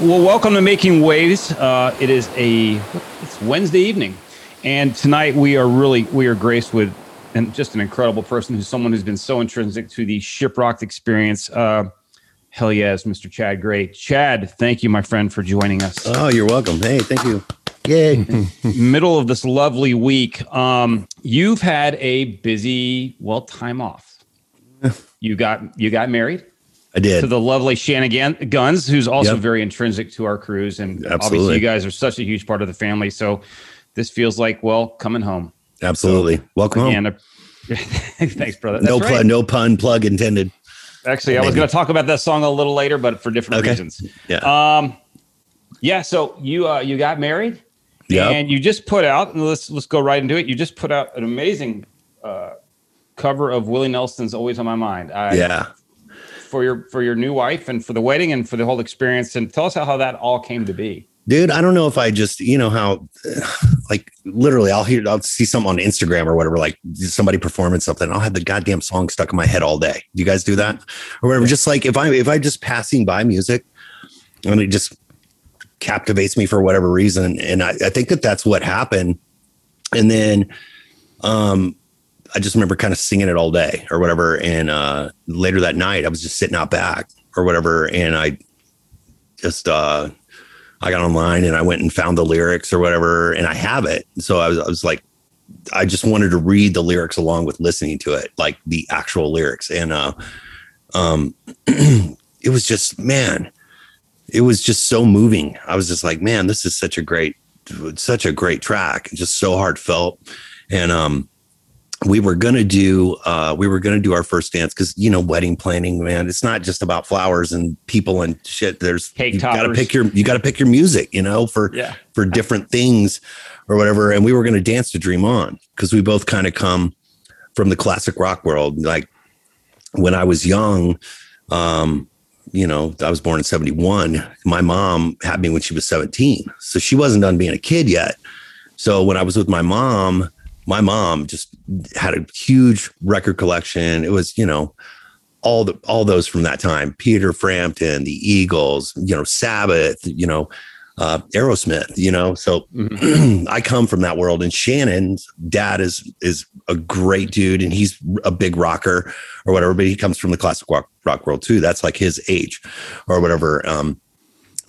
Well, welcome to Making Waves. Uh, it is a it's Wednesday evening, and tonight we are really we are graced with and just an incredible person who's someone who's been so intrinsic to the Shiprocked experience. Uh, hell yes, Mr. Chad Gray. Chad, thank you, my friend, for joining us. Oh, you're welcome. Hey, thank you. Yay. Middle of this lovely week, um, you've had a busy well time off. you got you got married. I did. to the lovely Shannon Guns, who's also Yep. very intrinsic to our crews. And obviously, you guys are such a huge part of the family. So this feels like, well, coming home. Absolutely. Welcome home. Again, uh, thanks, brother. That's no right. pun, no pun plug intended. Actually, I was going to talk about that song a little later, but for different Okay. reasons. Yeah. Um, yeah. So you uh, you got married, Yep. and you just put out. And let's let's go right into it. You just put out an amazing uh, cover of Willie Nelson's "Always on My Mind." I, yeah. For your for your new wife and for the wedding and for the whole experience, and tell us how, how that all came to be. Dude, I don't know if I just, you know, how like literally I'll hear, I'll see something on Instagram or whatever, like somebody performing something. I'll have the goddamn song stuck in my head all day. Do you guys do that or whatever? Just like if I, if I just passing by music and it just captivates me for whatever reason. And I, I think that that's what happened. And then, um, I just remember kind of singing it all day or whatever. And uh, later that night, I was just sitting out back or whatever, and I just uh, I got online and I went and found the lyrics or whatever, and I have it. So I was, I was like, I just wanted to read the lyrics along with listening to it, like the actual lyrics, and uh, um, it was just man, it was just so moving. I was just like, man, this is such a great, such a great track, just so heartfelt, and um we were gonna do uh we were gonna do our first dance because you know wedding planning man it's not just about flowers and people and shit. There's Cake you gotta pick your you gotta pick your music you know for Yeah. for different things or whatever. And we were gonna dance to dream on because we both kind of come from the classic rock world. Like when i was young um you know i was born in 71 my mom had me when she was 17 so she wasn't done being a kid yet. So when i was with my mom my mom just had a huge record collection. It was, you know, all the all those from that time. Peter Frampton, the Eagles, you know, Sabbath, you know, uh, Aerosmith, you know. So I come from that world. And Shannon's dad is is a great dude, and he's a big rocker or whatever. But he comes from the classic rock, rock world too. That's like his age or whatever. Um,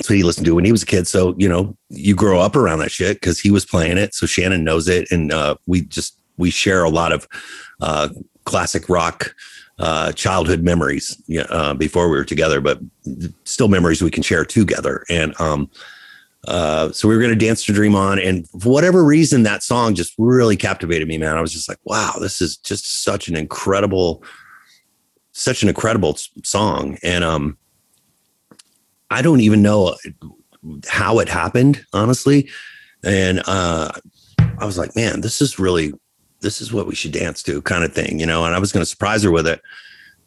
what he listened to when he was a kid. So, you know, you grow up around that shit because he was playing it. So Shannon knows it. And uh, we just, we share a lot of uh, classic rock uh, childhood memories uh, before we were together, but still memories we can share together. And um, uh, so we were going to dance to dream on. And for whatever reason, that song just really captivated me, man. I was just like, wow, this is just such an incredible, such an incredible song. And, um, I don't even know how it happened, honestly. And uh, I was like, man, this is really, this is what we should dance to, kind of thing, you know. And I was going to surprise her with it.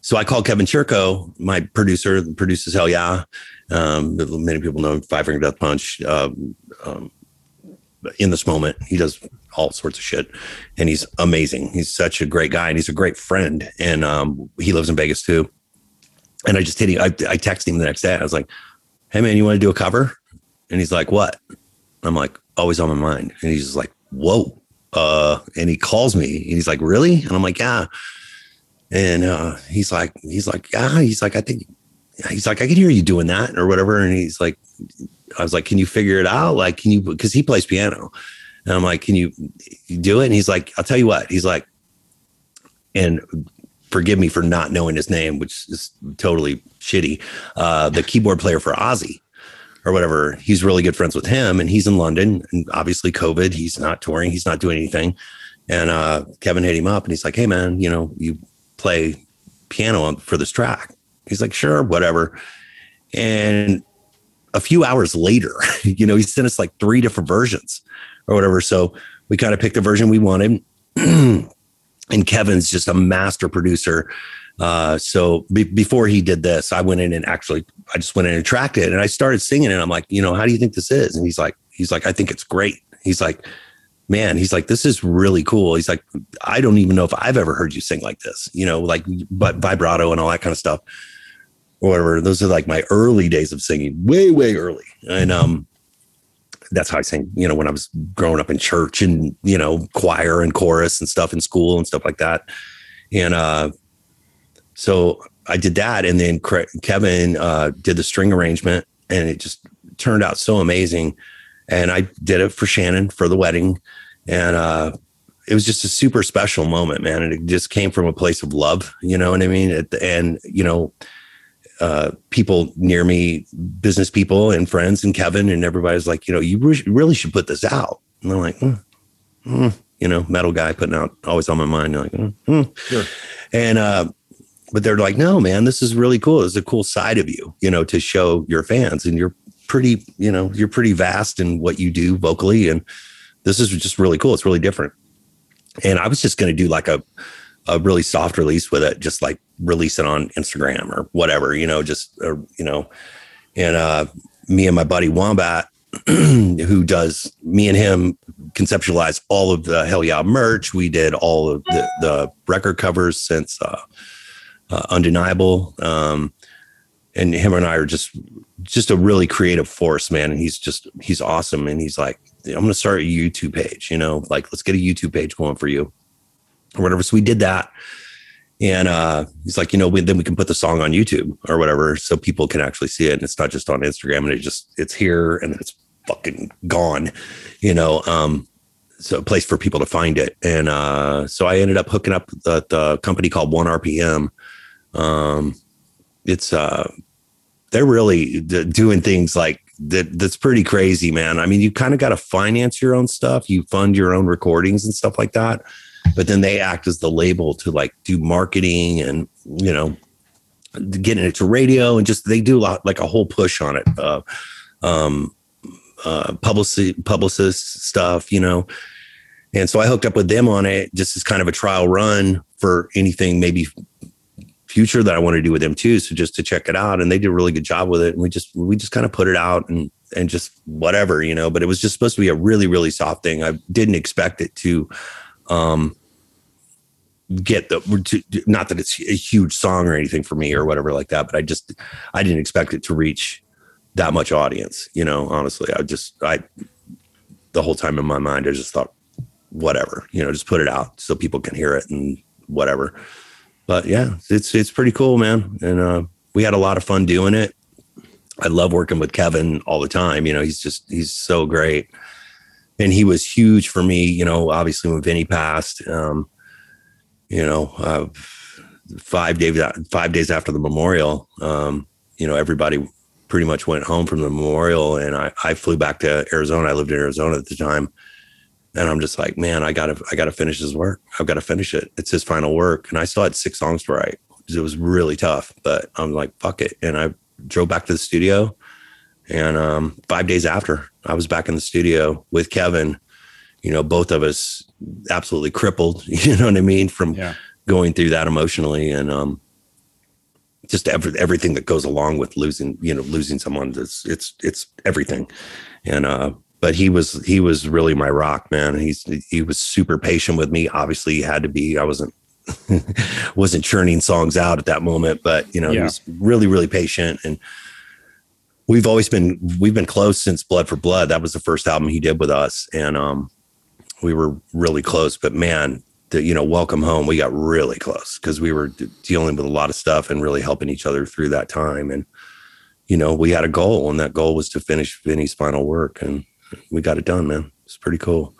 So I called Kevin Churko, my producer, produces Hell Yeah. Um, many people know Five Finger Death Punch. Um, um, in this moment, he does all sorts of shit, and he's amazing. He's such a great guy, and he's a great friend. And um, he lives in Vegas too. And I just hit him. I, I texted him the next day. I was like, "Hey man, you want to do a cover?" And he's like, "What?" I'm like, "Always on my mind." And he's just like, whoa. Uh, and he calls me and he's like, really? And I'm like, yeah. And uh, he's like, he's like, yeah. He's like, I think, he's like, I can hear you doing that or whatever. And he's like, I was like, can you figure it out? Like, can you, because he plays piano. And I'm like, can you, you do it? And he's like, I'll tell you what. He's like, and forgive me for not knowing his name, which is totally shitty. Uh, the keyboard player for Ozzy or whatever, he's really good friends with him, and he's in London. And obviously, COVID, he's not touring, he's not doing anything. And uh, Kevin hit him up, and he's like, "Hey, man, you know, you play piano for this track." He's like, "Sure, whatever." And a few hours later, you know, he sent us like three different versions or whatever. So we kind of picked the version we wanted. and Kevin's just a master producer. Uh, so be- before he did this, I went in and actually, I just went in and tracked it and I started singing and I'm like, you know, how do you think this is? And he's like, he's like, I think it's great. He's like, man, he's like, this is really cool. He's like, I don't even know if I've ever heard you sing like this, you know, like, but vibrato and all that kind of stuff or whatever. Those are like my early days of singing, way, way early. And, um, that's how I sang, you know, when I was growing up in church and, you know, choir and chorus and stuff in school and stuff like that. And uh, so I did that. And then Kevin uh, did the string arrangement and it just turned out so amazing. And I did it for Shannon for the wedding. And uh, it was just a super special moment, man. And it just came from a place of love, you know what I mean? And, you know, uh, people near me, business people and friends, and Kevin, and everybody's like, you know, you re- really should put this out. And I'm like, mm, mm, you know, metal guy putting out always on my mind. Like, mm, sure. And, uh, but they're like, no, man, this is really cool. It's a cool side of you, you know, to show your fans. And you're pretty, you know, you're pretty vast in what you do vocally. And this is just really cool. It's really different. And I was just going to do like a, a really soft release with it, just like release it on Instagram or whatever, you know, just, uh, you know, and uh, me and my buddy Wombat, who does me and him conceptualize all of the Hell Yeah merch. We did all of the, the record covers since uh, uh, Undeniable. Um, and him and I are just just a really creative force, man. And he's just he's awesome. And he's like, I'm gonna start a YouTube page, you know, like let's get a YouTube page going for you or whatever. So we did that. And uh, he's like, you know, we, then we can put the song on YouTube or whatever, so people can actually see it. And it's not just on Instagram, and it just it's here and it's fucking gone, you know. Um, so a place for people to find it. And uh, so I ended up hooking up the, the company called One RPM. Um, it's uh, they're really doing things like that. That's pretty crazy, man. I mean, you kind of got to finance your own stuff. You fund your own recordings and stuff like that but then they act as the label to like do marketing and you know getting it to radio and just they do a lot like a whole push on it uh, um uh publicist publicist stuff you know and so i hooked up with them on it just as kind of a trial run for anything maybe future that i want to do with them too so just to check it out and they did a really good job with it and we just we just kind of put it out and and just whatever you know but it was just supposed to be a really really soft thing. I didn't expect it to um get the not that it's a huge song or anything for me or whatever like that but i just i didn't expect it to reach that much audience you know honestly. I just i the whole time in my mind i just thought whatever you know just put it out so people can hear it and whatever but yeah it's it's pretty cool man. And uh we had a lot of fun doing it. I love working with kevin all the time you know he's just he's so great. And he was huge for me you know obviously when vinny passed um you know, uh, five days five days after the memorial, um, you know, everybody pretty much went home from the memorial, and I, I flew back to Arizona. I lived in Arizona at the time, and I'm just like, man, I gotta I gotta finish his work. I've got to finish it. It's his final work, and I still had six songs to write. It was really tough, but I'm like, fuck it, and I drove back to the studio. And um, five days after, I was back in the studio with Kevin. You know, both of us absolutely crippled, you know what I mean, from yeah. going through that emotionally and um just every, everything that goes along with losing, you know, losing someone. It's it's it's everything. And uh but he was he was really my rock, man. He's he was super patient with me. Obviously, he had to be. I wasn't wasn't churning songs out at that moment, but you know, yeah. he was really really patient and we've always been we've been close since Blood for Blood. That was the first album he did with us, and um, we were really close. But man, the you know, welcome home, we got really close because we were d- dealing with a lot of stuff and really helping each other through that time. And you know, we had a goal, and that goal was to finish Vinny's final work, and we got it done, man. It's pretty cool.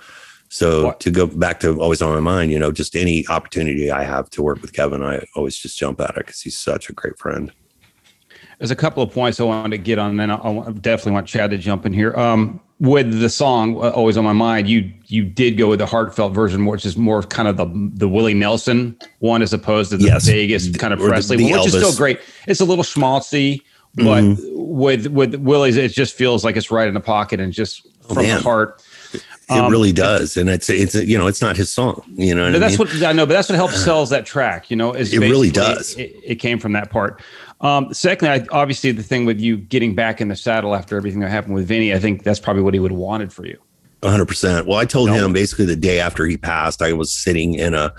So What- to go back to always on my mind, you know, just any opportunity I have to work with Kevin, I always just jump at it because he's such a great friend. There's a couple of points I wanted to get on, and then I, I definitely want Chad to jump in here. Um, with the song uh, "Always on My Mind," you you did go with the heartfelt version, which is more kind of the the Willie Nelson one, as opposed to the Yes. Vegas kind of Or the- Presley, the one, which is still great. It's a little schmaltzy, but Mm-hmm. with with Willie's, it just feels like it's right in the pocket and just from the Oh, heart. It Um, really does, and it's it's you know it's not his song, you know. What But I that's mean? what I know. But that's what helps sells that track. You know, is It really does. It, it came from that part. Um, secondly, I, obviously, the thing with you getting back in the saddle after everything that happened with Vinny, I think that's probably what he would have wanted for you. hundred percent. Well, I told No. him basically the day after he passed, I was sitting in a,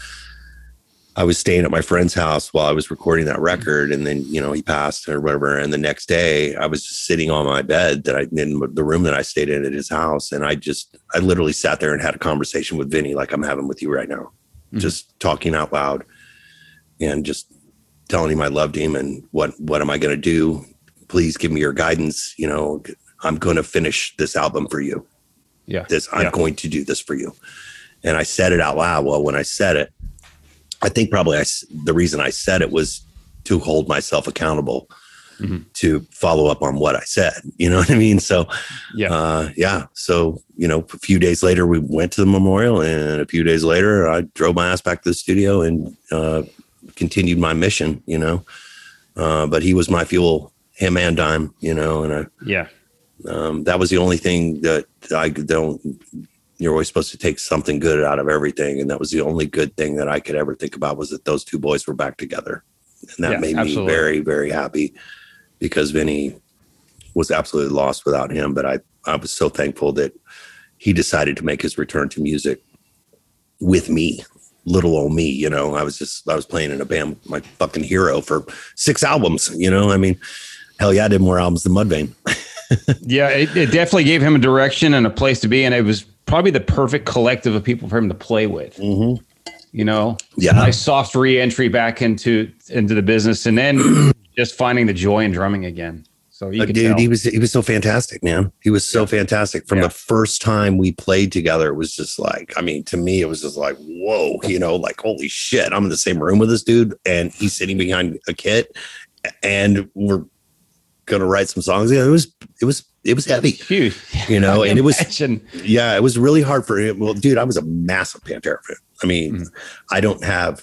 I was staying at my friend's house while I was recording that record, and then you know he passed or whatever. And the next day, I was just sitting on my bed that I in the room that I stayed in at his house, and I just I literally sat there and had a conversation with Vinny like I'm having with you right now, Mhm. just talking out loud, and just telling him I loved him and what what am I going to do? Please give me your guidance. You know, I'm going to finish this album for you Yeah. this i'm Yeah. going to do this for you and i said it out loud well when i said it i think probably I, the reason i said it was to hold myself accountable Mhm. to follow up on what i said you know what i mean so Yeah. uh yeah so you know a few days later we went to the memorial and a few days later i drove my ass back to the studio and uh continued my mission you know uh but he was my fuel him and dime you know and i yeah. um, that was the only thing that I don't. You're always supposed to take something good out of everything, and that was the only good thing that I could ever think about was that those two boys were back together, and that Yeah, made absolutely. me very, very happy because Vinny was absolutely lost without him. But I, I was so thankful that he decided to make his return to music with me, little old me. You know, I was just I was playing in a band, my fucking hero for six albums. You know, I mean, hell yeah, I did more albums than Mudvayne. Yeah. It, it definitely gave him a direction and a place to be. And it was probably the perfect collective of people for him to play with. Mm-hmm. You know, Yeah. nice soft re-entry back into into the business, and then just finding the joy in drumming again. So you Uh, dude, tell. he was he was so fantastic, man. He was so fantastic. From Yeah. the first time we played together, it was just like, I mean, to me, it was just like, whoa, you know, like holy shit, I'm in the same room with this dude, and he's sitting behind a kit, and we're gonna write some songs. Yeah, it was it was it was heavy, Huge. you know, and it was imagine. yeah, it was really hard for him. Well, dude, I was a massive Pantera fan. I mean, Mhm. I don't have,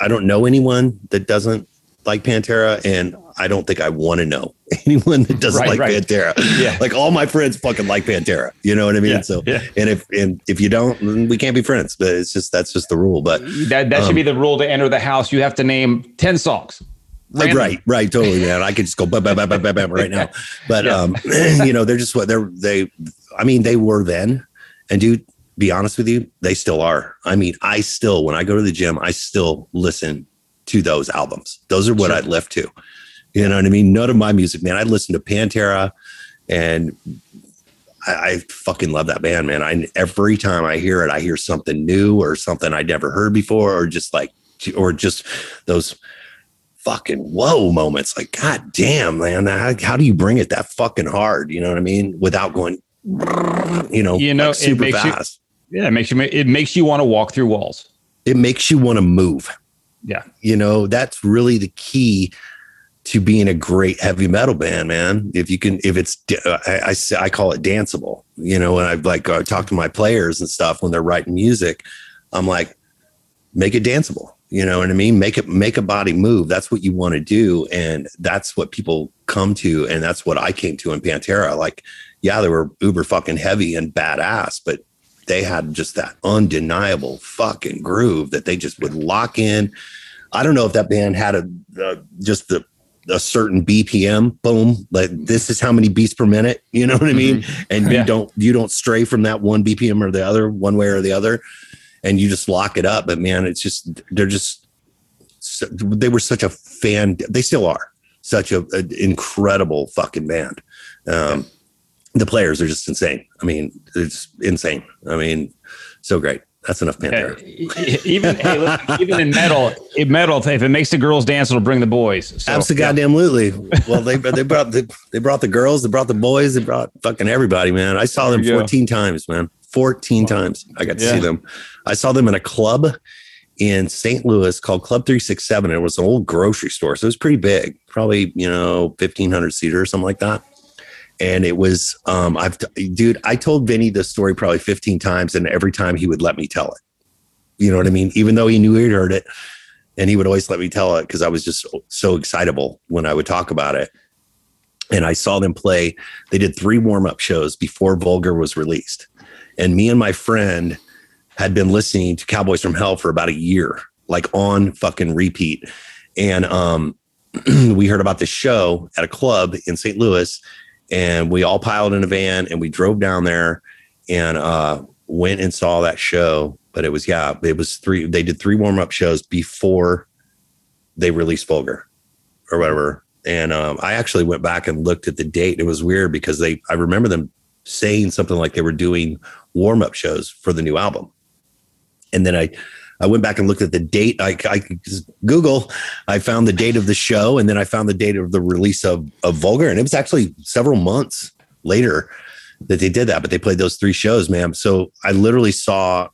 I don't know anyone that doesn't like Pantera, and I don't think I want to know anyone that doesn't Right, like right. Pantera. Yeah. Like all my friends fucking like Pantera. You know what I mean? Yeah, so, yeah. and if and if you don't, then we can't be friends. But it's just that's just the rule. But That that should Um, be the rule to enter the house. You have to name ten songs. Random. right, right, totally, man. I could just go bam, bam, bam, bam, bam right now. But Yeah. um, you know, they're just what they're they. I mean, they were then, and dude, be honest with you, they still are. I mean, I still when I go to the gym, I still listen to those albums. Those are what Sure. I'd lift to. You know what I mean? None of my music, man. I listen to Pantera, and I, I fucking love that band, man. I every time I hear it, I hear something new or something I'd never heard before, or just like, or just those fucking whoa moments. Like, god damn, man, how, how do you bring it that fucking hard? You know what I mean? Without going, you know, You know, like it super makes you- fast. Yeah, it makes you it makes you want to walk through walls. it makes you want to move. Yeah. You know, that's really the key to being a great heavy metal band, man. If you can, if it's, uh, I, I, say- I call it danceable, you know, when I've like I talk to my players and stuff when they're writing music, I'm like, make it danceable. You know what I mean? Make it, make a body move. That's what you want to do. And that's what people come to. And that's what I came to in Pantera. Like, yeah, they were uber fucking heavy and badass, but they had just that undeniable fucking groove that they just would lock in. I don't know if that band had a uh, just the a certain BPM. Boom, like this is how many beats per minute. You know what I mean? And Yeah. you don't you don't stray from that one BPM or the other, one way or the other, and you just lock it up. But man, it's just they're just they were such a fan. They still are such a, an incredible fucking band. Um, the players are just insane. I mean, it's insane. I mean, so great. That's enough Yeah, Pantera. e- even hey, listen, even in metal, in metal, if it makes the girls dance, it'll bring the boys. So, Absolutely, goddamn, absolutely. Well, they they brought the they brought the girls, they brought the boys, they brought fucking everybody, man. I saw them There you go. 14 times, man. 14 times. I got to Yeah. see them. I saw them in a club in St. Louis called Club 367. It was an old grocery store. So it was pretty big, probably, you know, 1500 seater or something like that. And it was, um, I've, dude, I told Vinny this story probably 15 times, and every time he would let me tell it. You know what I mean? Even though he knew he'd heard it, and he would always let me tell it because I was just so, so excitable when I would talk about it. And I saw them play. They did three warm up shows before Vulgar was released. And me and my friend had been listening to Cowboys from Hell for about a year, like on fucking repeat. And um, we heard about this show at a club in St. Louis, and we all piled in a van and we drove down there and uh, went and saw that show. But it was yeah, it was three. They did three warm up shows before they released Vulgar or whatever. And um, I actually went back and looked at the date. It was weird because they I remember them saying something like they were doing warm up shows for the new album. And then I I went back and looked at the date. I, I Google. I found the date of the show, and then I found the date of the release of of Vulgar, and it was actually several months later that they did that. But they played those three shows, man. So I literally saw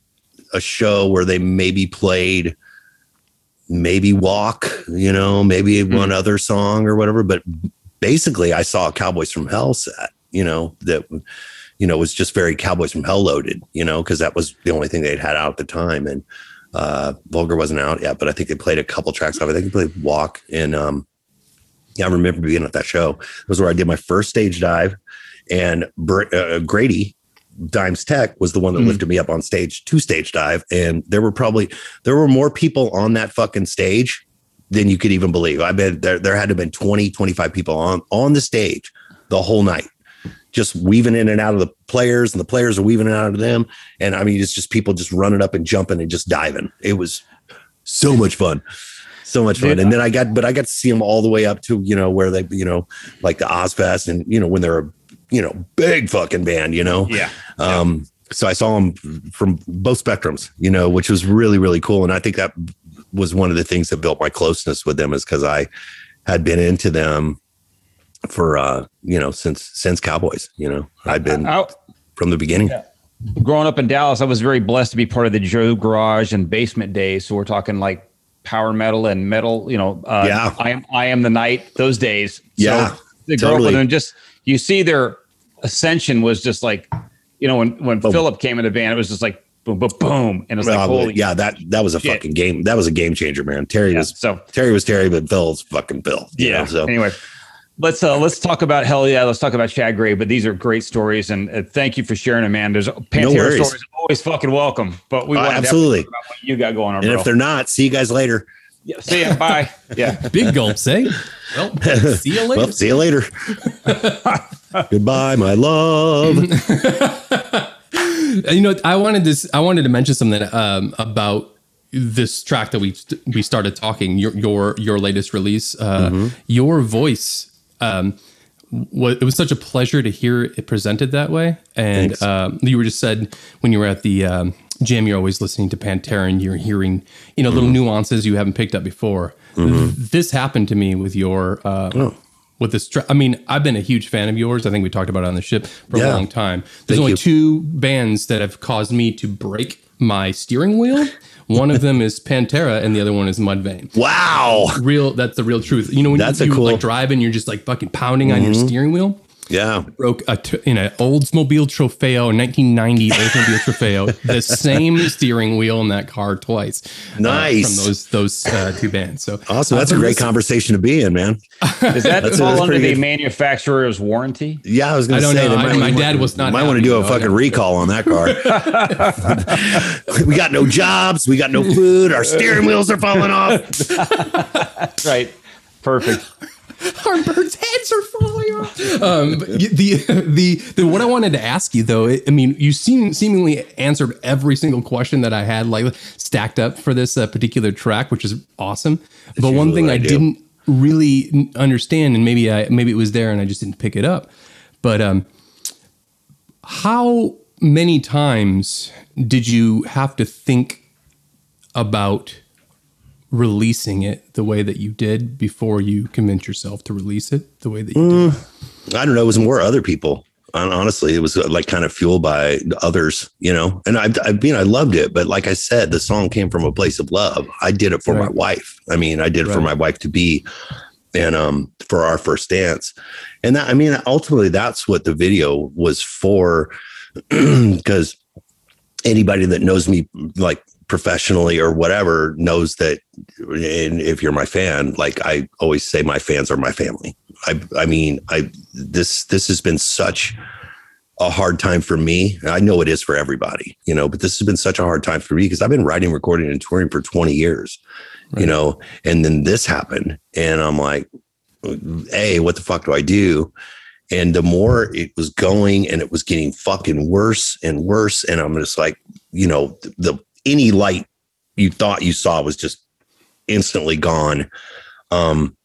a show where they maybe played maybe walk you know maybe hmm. one other song or whatever but basically i saw a cowboys from hell set you know that you know was just very cowboys from hell loaded you know because that was the only thing they'd had out at the time and uh vulgar wasn't out yet but i think they played a couple tracks off it. i think they played walk and um yeah i remember being at that show it was where i did my first stage dive and Br- uh, grady Dimes Tech was the one that lifted me up on stage to stage dive. And there were probably there were more people on that fucking stage than you could even believe. I bet there, there had to have been 20, 25 people on on the stage the whole night, just weaving in and out of the players, and the players are weaving in and out of them. And I mean, it's just people just running up and jumping and just diving. It was so much fun. So much fun. Dude, and then I got, but I got to see them all the way up to, you know, where they, you know, like the Ozzfest and, you know, when they're a, you know, big fucking band, you know? Yeah. Um, so I saw them from both spectrums, you know, which was really, really cool. And I think that was one of the things that built my closeness with them is because I had been into them for uh, you know, since since Cowboys, you know. I've been I, from the beginning. growing up in Dallas, I was very blessed to be part of the Joe Garage and Basement days. So we're talking like power metal and metal. You know, uh, Yeah. I am I am the night. Those days. Yeah, so the girl totally. and just you see their ascension was just like, you know, when when Boom. Philip came in the band, it was just like boom, boom, boom, and it's like holy yeah, that that was a shit. fucking game. That was a game changer, man. Terry Yeah, was so Terry was Terry, but Phil's fucking Phil. yeah. know, so Anyway, let's uh let's talk about hell yeah. Let's talk about Chad Gray. But these are great stories, and uh, thank you for sharing them, man. There's Pantera worries. stories always fucking welcome. But we Uh, want to absolutely. talk about what you got going on, and bro. if they're not, see you guys later. Yeah, see ya. Bye. Yeah. Big gulps, eh? Well, see you later. Well, see you later. Goodbye, my love. you know, I wanted this. I wanted to mention something um, about this track that we we started talking. Your your your latest release. Uh, Your voice. Um, it was such a pleasure to hear it presented that way. And um, you were just said when you were at the um, gym, you're always listening to Pantera and you're hearing, you know, little nuances you haven't picked up before. This happened to me with your. Uh, With this, I mean, I've been a huge fan of yours. I think we talked about it on the ship for Yeah. a long time. There's Thank only you. two bands that have caused me to break my steering wheel. One of them is Pantera, and the other one is Mudvayne. Wow. Real, that's the real truth. You know, when That's you, you cool- Mm-hmm. like drive and you're just like fucking pounding on your steering wheel. Yeah. Broke a t- in an Oldsmobile Trofeo, 1990 Oldsmobile Trofeo, the same steering wheel in that car twice. uh, Nice. from those those uh, two bands. So Awesome. That's a I've great listened- conversation to be in, man. Does that That's- fall that's under the good. manufacturer's warranty? Yeah, I was going to don't say know. they I- my dad was not Might want to do a though. fucking recall on that car. we got no jobs. We got no food. Our steering wheels are falling off. Right. Perfect. our birds' heads are falling off. Um, but the, the the what I wanted to ask you though, I mean, you seem seemingly answered every single question that I had like stacked up for this uh, particular track, which is awesome. but one thing I, I didn't really understand, and maybe I maybe it was there and I just didn't pick it up, but um. how many times did you have to think about releasing it the way that you did before you convinced yourself to release it the way that you did? I don't know. It was more other people. Hon- Honestly, it was uh, like kind of fueled by others, you know. And I, I mean, I loved it, but like I said, the song came from a place of love. I did it for my wife. I mean, I did it for my wife to be, and um, for our first dance. And that, I mean, ultimately, that's what the video was for, because anybody that knows me like professionally or whatever knows that and if you're my fan like i always say my fans are my family. I i mean i this this has been such a hard time for me. I know it is for everybody you know but this has been such a hard time for me because i've been writing recording and touring for 20 years you know and then this happened and i'm like a what the fuck do i do? And the more it was going and it was getting fucking worse and worse and i'm just like you know the any light you thought you saw was just instantly gone. Um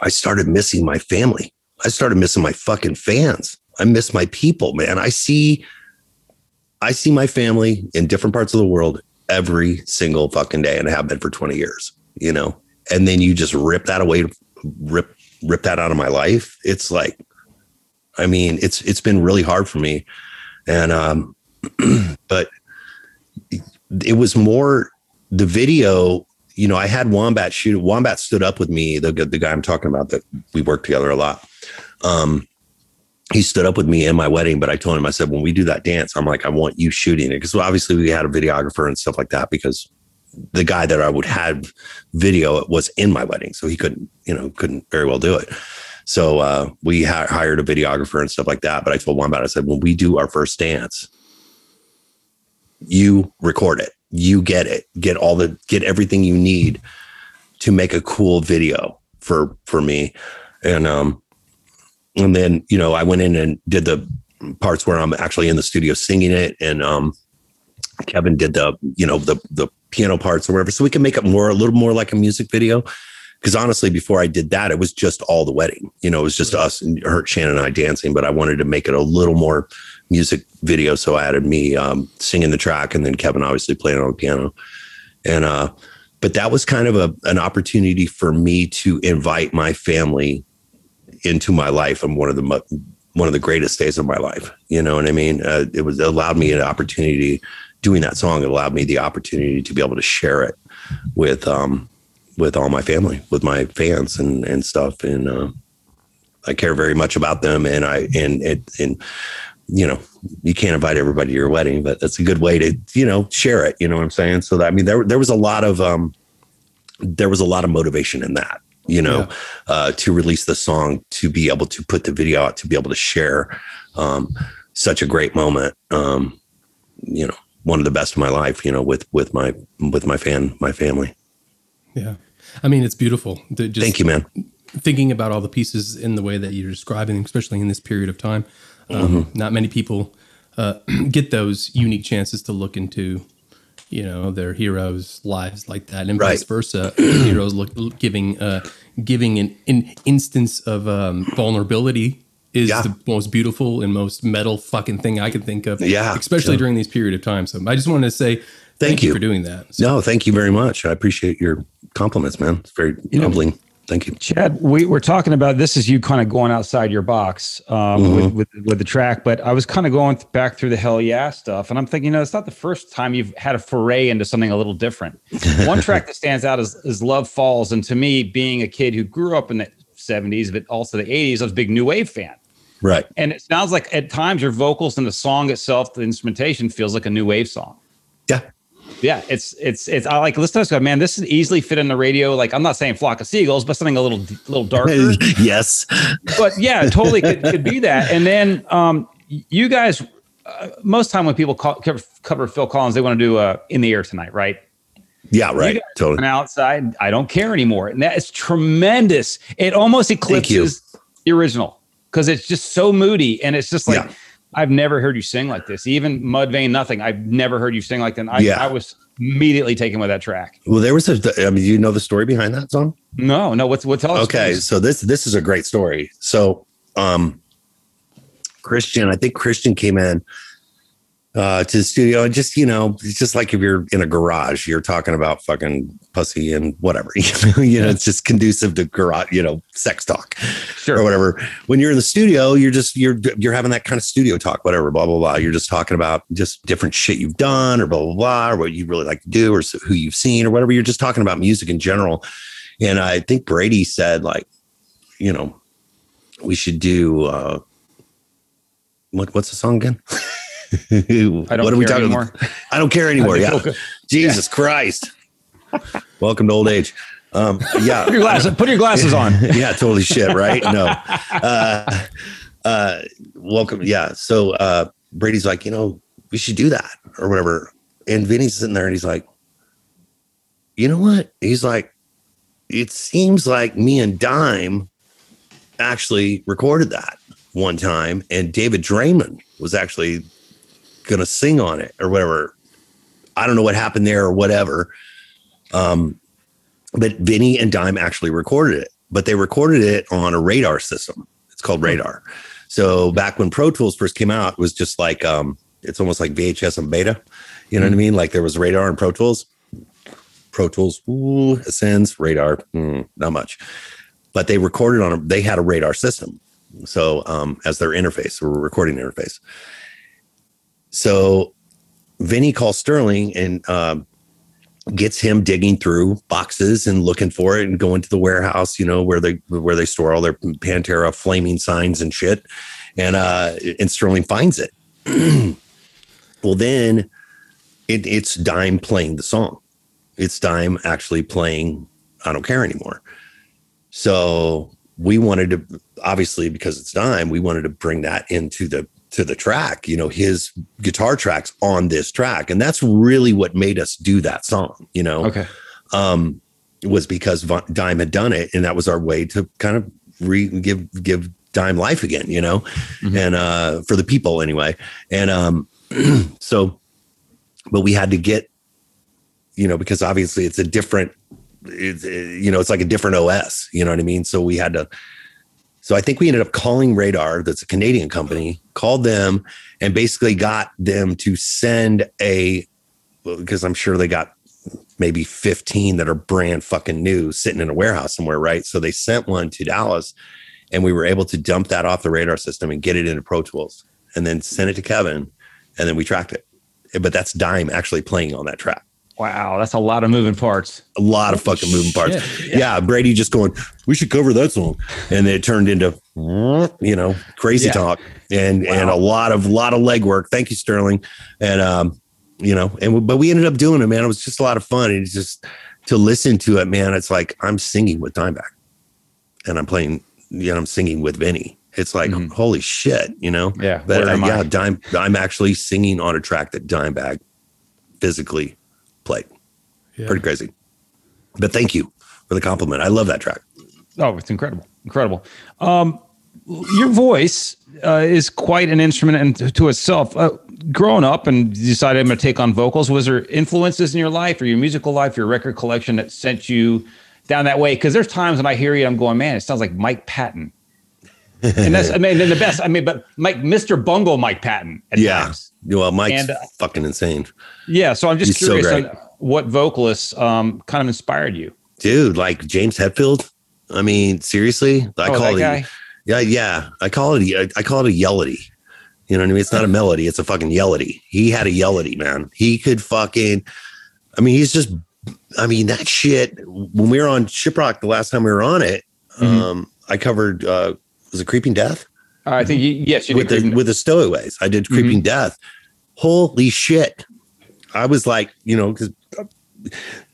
i started missing my family. I started missing my fucking fans. I miss my people man. I see i see my family in different parts of the world every single fucking day and I have been for 20 years you know? And then you just rip that away rip rip that out of my life. It's like I mean, it's it's been really hard for me, and um, but it was more the video. You know, I had Wombat shoot. Wombat stood up with me. The the guy I'm talking about that we worked together a lot. Um, he stood up with me in my wedding, but I told him, I said, when we do that dance, I'm like, I want you shooting it because obviously we had a videographer and stuff like that because the guy that I would have video was in my wedding, so he couldn't, you know, couldn't very well do it. So uh, we ha- hired a videographer and stuff like that. But I told Wombat, I said, when we do our first dance, you record it, you get it, get all the, get everything you need to make a cool video for for me, and um, and then you know I went in and did the parts where I'm actually in the studio singing it, and um, Kevin did the you know the the piano parts or whatever, so we can make it more a little more like a music video. Because honestly, before I did that, it was just all the wedding. You know, it was just us and her, Shannon and I dancing. But I wanted to make it a little more music video, so I added me um, singing the track, and then Kevin obviously playing on the piano. And uh, but that was kind of a an opportunity for me to invite my family into my life and one of the one of the greatest days of my life. You know what I mean? Uh, it was it allowed me an opportunity doing that song. It allowed me the opportunity to be able to share it with um, with all my family, with my fans and and stuff. And uh, I care very much about them. And I and it and you know you can't invite everybody to your wedding, but that's a good way to you know share it. You know what I'm saying? So that I mean there there was a lot of um there was a lot of motivation in that. You know, Yeah. uh, to release the song, to be able to put the video out, to be able to share um, such a great moment. Um, you know, one of the best of my life. You know, with with my with my fan, my family. Yeah. I mean, it's beautiful. Just Thank you, man. Thinking about all the pieces in the way that you're describing, especially in this period of time. Um, Mm-hmm. Not many people uh, get those unique chances to look into, you know, their heroes' lives like that, and vice versa. heroes look giving uh, giving an, an instance of um, vulnerability is Yeah. the most beautiful and most metal fucking thing I can think of. Yeah. especially Yeah. during these period of time. So I just wanted to say thank, you. you. for doing that. So- No, thank you very much. I appreciate your compliments, man. It's very humbling. Thank you. Chad, we were talking about this is you kind of going outside your box um, with, with with the track, but I was kind of going back through the hell yeah stuff, and I'm thinking, you know, it's not the first time you've had a foray into something a little different. One track that stands out is, is "Love Falls," and to me, being a kid who grew up in the '70s, but also the '80s, I was a big new wave fan, Right. and it sounds like at times your vocals and the song itself, the instrumentation feels like a new wave song. Yeah. Yeah, it's it's it's. I like listen to this guy, man. This is easily fit in the radio. Like I'm not saying flock of seagulls, but something a little little darker. yes. but yeah, totally could, could be that. And then um, you guys, uh, most time when people call, cover, cover Phil Collins, they want to do uh, in the air tonight, right? Yeah. Right. Totally. went outside. I don't care anymore, and that is tremendous. It almost eclipses the original because it's just so moody, and it's just like. Yeah. I've never heard you sing like this. Even Mudvayne, nothing. I've never heard you sing like that. I, Yeah. I was immediately taken with that track. Well, there was a. I mean, you know the story behind that song. No, no. What's what's okay so this this is a great story so um Christian. I think Christian came in uh, to the studio and just, you know, it's just like if you're in a garage, you're talking about fucking pussy and whatever. You know, you know it's just conducive to garage, you know, sex talk Sure. or whatever. When you're in the studio, you're just you're you're having that kind of studio talk, whatever, blah blah blah. You're just talking about just different shit you've done, or blah blah blah, or what you really like to do, or who you've seen, or whatever. You're just talking about music in general. And I think Brady said like, you know, we should do uh, what what's the song again? I don't what are we talking anymore. about? I don't care anymore. Yeah, Jesus Christ. Welcome to old age. Um, yeah, Put your glasses, put your glasses on. yeah, totally shit, right? No. Uh, uh, welcome. Yeah. So uh, Brady's like, you know, we should do that or whatever. And Vinny's sitting there and he's like, you know what? He's like, it seems like me and Dime actually recorded that one time, and David Draiman was actually going to sing on it or whatever. I don't know what happened there or whatever. Um, but Vinny and Dime actually recorded it, but they recorded it on a radar system. It's called radar. So back when Pro Tools first came out, it was just like um, it's almost like VHS and beta. You know what I mean? Like there was radar and Pro Tools. Pro Tools, ooh, Ascends, radar, mm, not much. But they recorded on a they had a radar system. So um, as their interface or recording interface. So Vinny calls Sterling and um, gets him digging through boxes and looking for it and going to the warehouse, you know, where they where they store all their Pantera flaming signs and shit. And uh and Sterling finds it. well then it, it's Dime playing the song. It's Dime actually playing I don't care anymore. So we wanted to obviously because it's Dime, we wanted to bring that into the to the track, you know, his guitar tracks on this track. And that's really what made us do that song, you know, Okay. um, was because Va- Dime had done it. And that was our way to kind of re give, give Dime life again, you know, and uh, for the people anyway. And um, so, but we had to get, you know, because obviously it's a different, it's, you know, it's like a different OS, you know what I mean? So we had to, so I think we ended up calling Radar, that's a Canadian company, called them and basically got them to send a, because I'm sure they got maybe 15 that are brand fucking new sitting in a warehouse somewhere, right? So they sent one to Dallas and we were able to dump that off the radar system and get it into Pro Tools and then send it to Kevin and then we tracked it. But that's Dime actually playing on that track Wow, that's a lot of moving parts. a lot of fucking moving parts. shit. Yeah. Brady just going, we should cover that song, and it turned into, you know, crazy Yeah. talk and and a lot of lot of legwork. Thank you, Sterling, and um, you know, and but we ended up doing it, man. It was just a lot of fun. It's just to listen to it, man. It's like I'm singing with Dimebag, and I'm playing, you know, I'm singing with Vinny. It's like holy shit, you know. Yeah, but where uh, am I? yeah, Dime. I'm actually singing on a track that Dimebag physically played pretty crazy. But thank you for the compliment. I love that track. Oh, it's incredible, incredible. Um, your voice uh, is quite an instrument in, to itself. Uh, growing up and decided I'm going to take on vocals. Was there influences in your life or your musical life, your record collection that sent you down that way? Because there's times when I hear you, I'm going, man, it sounds like Mike Patton. and that's, I mean, the best. I mean, but Mike, Mr. Bungle, Mike Patton. At Yeah. times. Well, Mike's And, uh, fucking insane. Yeah. So I'm just He's curious on what vocalists um, kind of inspired you. Dude, like James Hetfield. I mean, seriously, I Oh, call it. Yeah, yeah. I call it. I, I call it a yellity. You know what I mean? It's not a melody. It's a fucking yellity. He had a yellity, man. He could fucking. I mean, he's just. I mean, that shit. When we were on Shiprock the last time we were on it, Mm-hmm. um, I covered. uh Was it Creeping Death? I think you, yes, you with did. the with the stowaways. I did creeping death. Holy shit! I was like, you know, because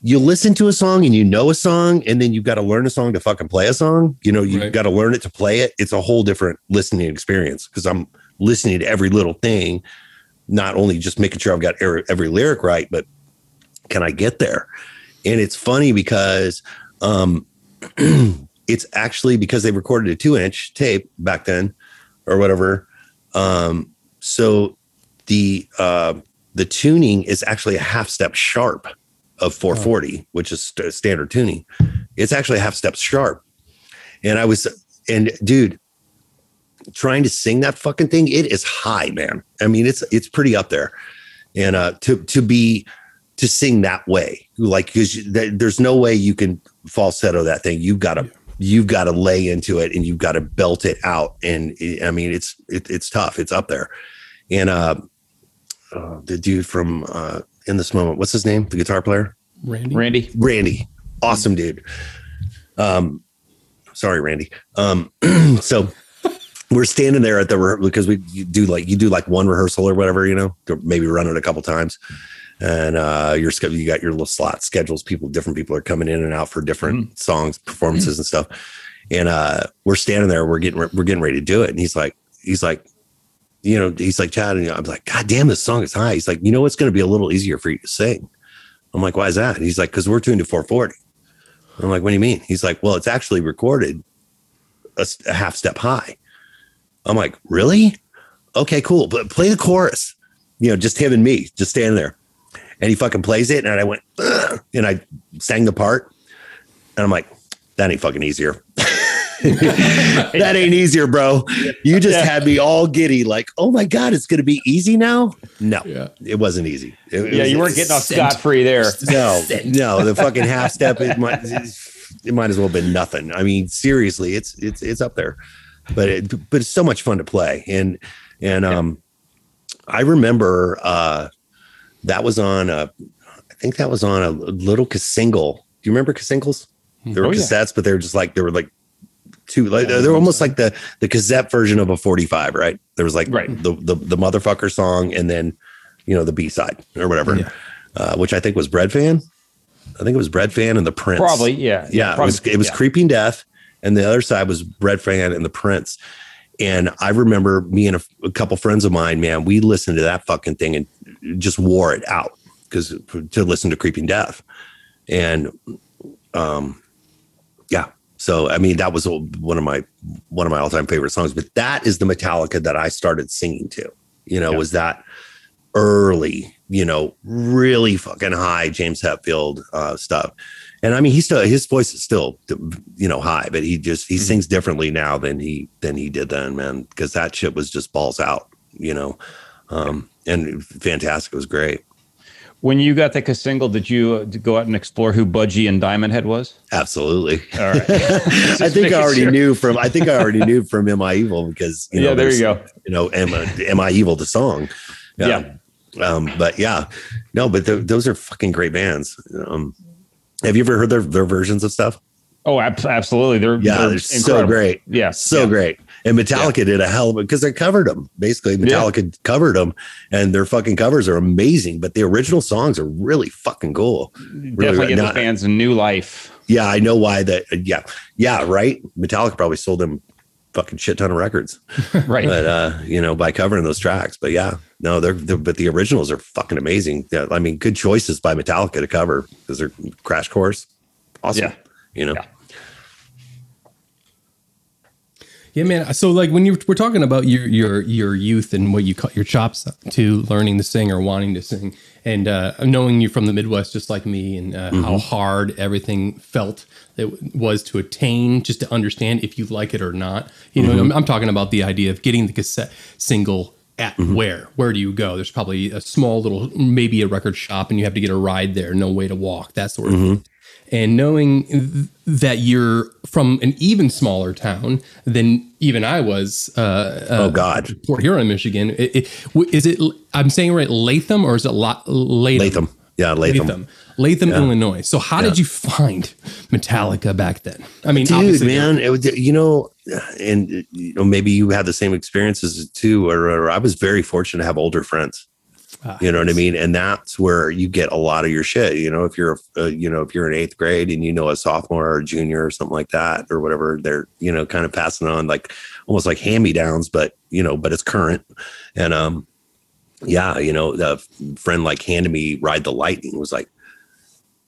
you listen to a song and you know a song, and then you've got to learn a song to fucking play a song. You know, you've Right. got to learn it to play it. It's a whole different listening experience because I'm listening to every little thing, not only just making sure I've got every, every lyric right, but can I get there? And it's funny because um, it's actually because they recorded a two inch tape back then or whatever. Um, so the uh, the tuning is actually a half step sharp of 440, which is st- standard tuning. It's actually a half step sharp. And I was, and dude, trying to sing that fucking thing, it is high, man. I mean, it's it's pretty up there. And uh to to be to sing that way, like because there's no way you can falsetto that thing. You've got to you've got to lay into it and you've got to belt it out. And I mean, it's it, it's tough. It's up there. And uh, uh the dude from uh in this moment, what's his name? The guitar player, Randy. Randy. Randy, awesome dude. Um, sorry, Randy. Um, so we're standing there at the re- because we do like you do like one rehearsal or whatever, you know, maybe run it a couple times, and uh, your schedule you got your little slot schedules. People, different people are coming in and out for different songs, performances, and stuff. And uh, we're standing there, we're getting we're getting ready to do it, and he's like, he's like, you know, he's like, Chad, and I'm like, God damn, this song is high. He's like, you know, it's going to be a little easier for you to sing. I'm like, why is that? And he's like, because we're tuned to 440. I'm like, what do you mean? He's like, well, it's actually recorded a half step high. I'm like, really? Okay, cool. But play the chorus. You know, just him and me, just standing there. And he fucking plays it. And I went, "Ugh," and I sang the part. And I'm like, that ain't fucking easier. that ain't easier, bro. You just Yeah. had me all giddy, like, oh my God, it's gonna be easy now. No, Yeah. it wasn't easy. It- it Yeah, was- you weren't getting off scot free there. no, no, the fucking half step. It might, it might as well have been nothing. I mean, seriously, it's it's it's up there, but it, but it's so much fun to play. And and um, I remember uh, that was on a, I think that was on a little single. Do you remember singles? There were Oh, yeah. cassettes, but they were just like they were like two like they're almost like the the cassette version of a 45 right there was like Right. the, the the motherfucker song and then you know the b-side or whatever Yeah. uh, which i think was Breadfan i think it was Breadfan and the prince Probably, yeah. yeah, probably, it was it was yeah. creeping death and the other side was Breadfan and the prince and i remember me and a, a couple friends of mine man we listened to that fucking thing and just wore it out because to listen to creeping death and um yeah so i mean that was one of my one of my all-time favorite songs but that is the metallica that i started singing to. You know Yeah. was that early you know really fucking high james hetfield uh stuff. And i mean he's still his voice is still you know high but he just he sings differently now than he than he did then man because that shit was just balls out you know? Um and fantastic it was great When you got the single, did you uh, go out and explore who Budgie and Diamond Head was? absolutely All right. I think I already sure. knew from I think I already knew from Am I Evil because you know Yeah, there you go. you know Am I, Am I Evil the song Yeah. um but yeah no but th- those are fucking great bands um have you ever heard their their versions of stuff Oh, ab- absolutely. They're yeah they're they're so great Yeah, so yeah. great and Metallica did a hell of a because they covered them basically Metallica covered them and their fucking covers are amazing but the original songs are really fucking cool Definitely really give not- the fans a new life. yeah, I know why that. Yeah, yeah, right. Metallica probably sold them fucking shit ton of records, Right. but uh, you know, by covering those tracks. But yeah, no, they're, they're but the originals are fucking amazing. Yeah, I mean, good choices by Metallica to cover because they're Crash Course, awesome. Yeah. You know, Yeah. Yeah, man. So like when you we're talking about your your your youth and what you cut your chops to learning to sing or wanting to sing, and uh, knowing you from the Midwest, just like me, and uh, how hard everything felt it was to attain, just to understand if you like it or not. You know, I'm, I'm talking about the idea of getting the cassette single at where? Where do you go? There's probably a small little maybe a record shop and you have to get a ride there no way to walk that sort of thing and knowing th- that you're from an even smaller town than even I was, uh, oh God, Port Huron, Michigan. It, it, is it? I'm saying right, Latham, or is it La- Latham? Latham, yeah, Latham. Latham, Latham, Illinois. So how did you find Metallica back then? I mean, dude man it, was- you know and you know maybe you had the same experiences too or, or i was very fortunate to have older friends Ah, you know what i mean? And that's where you get a lot of your shit you know if you're uh, you know if you're in eighth grade and you know a sophomore or a junior or something like that or whatever they're you know kind of passing on like almost like hand me downs but you know but it's current. And um yeah you know the friend like handed me ride the lightning was like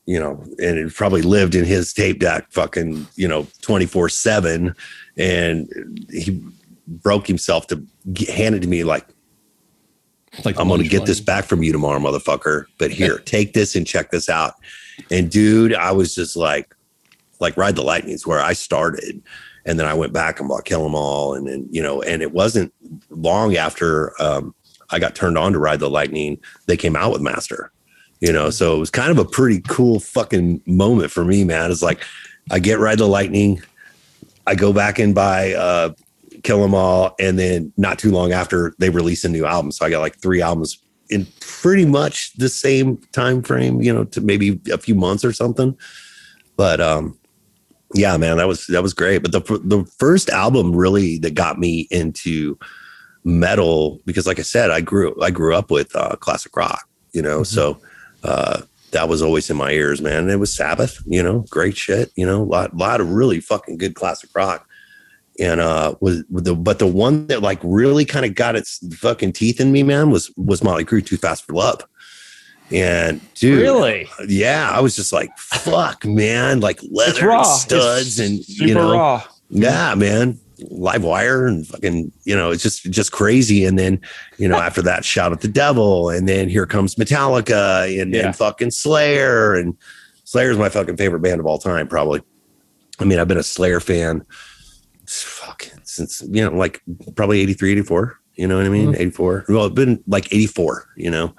you know, and it probably lived in his tape deck fucking, you know, 24 seven. And he broke himself to get, hand it to me like, like I'm going to get this back from you tomorrow, motherfucker. But here, take this and check this out. And dude, I was just like, like ride the lightnings where I started. and then I went back and bought Kill 'Em All, and then you know, and it wasn't long after um, I got turned on to Ride the Lightning, they came out with Master. You know, so it was kind of a pretty cool fucking moment for me, man. It's like I get Ride the Lightning, I go back and buy uh, Kill 'Em All, and then not too long after they release a new album, so I got like three albums in pretty much the same time frame, you know, to maybe a few months or something. But um, yeah, man, that was that was great. But the the first album really that got me into metal because, like I said, I grew I grew up with uh, classic rock, you know, mm-hmm. so uh, that was always in my ears, man. And it was Sabbath, you know, great shit, you know, a lot lot of really fucking good classic rock. And uh was the but the one that like really kind of got its fucking teeth in me, man, was was Motley Crue Too Fast for Love. And dude, really, yeah, I was just like, fuck, man, like leather and studs it's and you know, raw. yeah, man, live wire and fucking, you know, it's just just crazy. And then, you know, after that, shout at the devil, and then here comes Metallica and, yeah. and fucking Slayer, and Slayer is my fucking favorite band of all time, probably. I mean, I've been a Slayer fan, since you know, like probably 83, 84. You know what I mean? Mm-hmm. 84. Well, it's been like 84, you know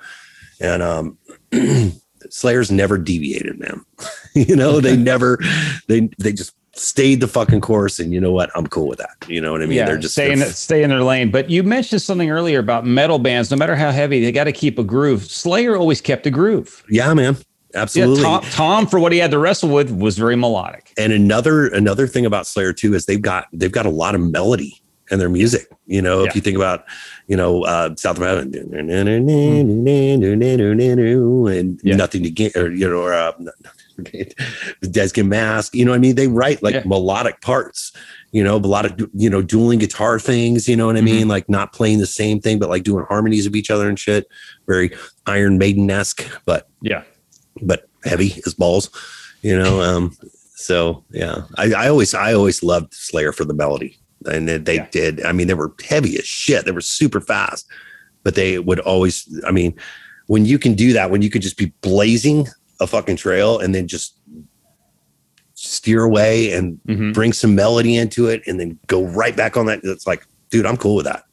and um Slayer's never deviated, man. you know, they never they they just stayed the fucking course and you know what i'm cool with that you know what i mean yeah, they're just stay in, stay in their lane but you mentioned something earlier about metal bands no matter how heavy they got to keep a groove slayer always kept a groove yeah man absolutely yeah, tom, tom, for what he had to wrestle with was very melodic and another another thing about slayer too is they've got they've got a lot of melody in their music you know yeah. if you think about you know, uh, South of Heaven, and yeah. nothing to get, or you know, or uh, Dead Skin Mask. You know, what I mean, they write like yeah. melodic parts. You know, a lot of you know dueling guitar things. You know what I mean? Mm-hmm. Like not playing the same thing, but like doing harmonies of each other and shit. Very Iron Maiden esque, but yeah, but heavy as balls. You know, um, so yeah, I, I always I always loved Slayer for the melody and they yeah. did. I mean, they were heavy as shit. They were super fast, but they would always. I mean, when you can do that, when you could just be blazing a fucking trail and then just steer away and mm-hmm. bring some melody into it, and then go right back on that. It's like, dude, I'm cool with that.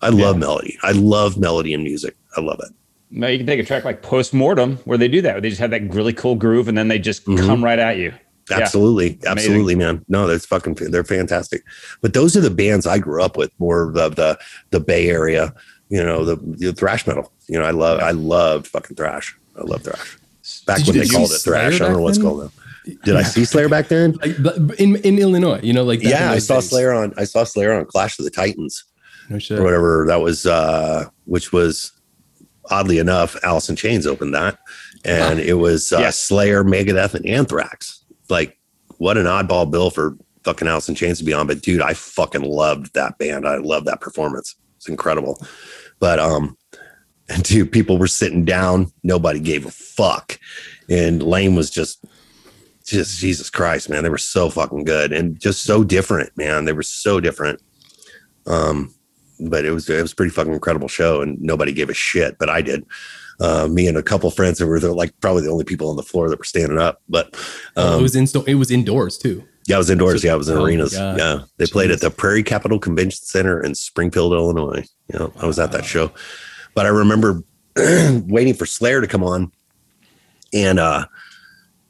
I love yeah. melody. I love melody in music. I love it. Now you can take a track like Postmortem where they do that. Where they just have that really cool groove and then they just mm-hmm. come right at you. Absolutely. Yeah. Absolutely, man. No, that's fucking they're fantastic. But those are the bands I grew up with, more of the the Bay Area, you know, the, the thrash metal. You know, I love I loved fucking thrash. I love thrash. Back did when they called it thrash. I don't know what's called now. Did I see Slayer back then? Like, in in Illinois, you know, like yeah, I saw days. Slayer on I saw Slayer on Clash of the Titans, no shit. or whatever that was, uh, which was oddly enough, Alice in Chains opened that, and it was uh. Slayer, Megadeth, and Anthrax like what an oddball bill for fucking Alice in Chains to be on. But dude, I fucking loved that band. I love that performance. It's incredible. But um, and dude, people were sitting down. Nobody gave a fuck. And Layne was just just Jesus Christ, man. They were so fucking good and just so different, man. They were so different. Um, but it was it was pretty fucking incredible show, and nobody gave a shit, but I did uh, me and a couple friends that were like probably the only people on the floor that were standing up. But um, oh, it was in it was indoors too. Yeah, it was indoors. Yeah, it was in oh arenas. Yeah, they Jeez. played at the Prairie Capital Convention Center in Springfield, Illinois. Yeah, I was at that show, but I remember waiting for Slayer to come on, and uh,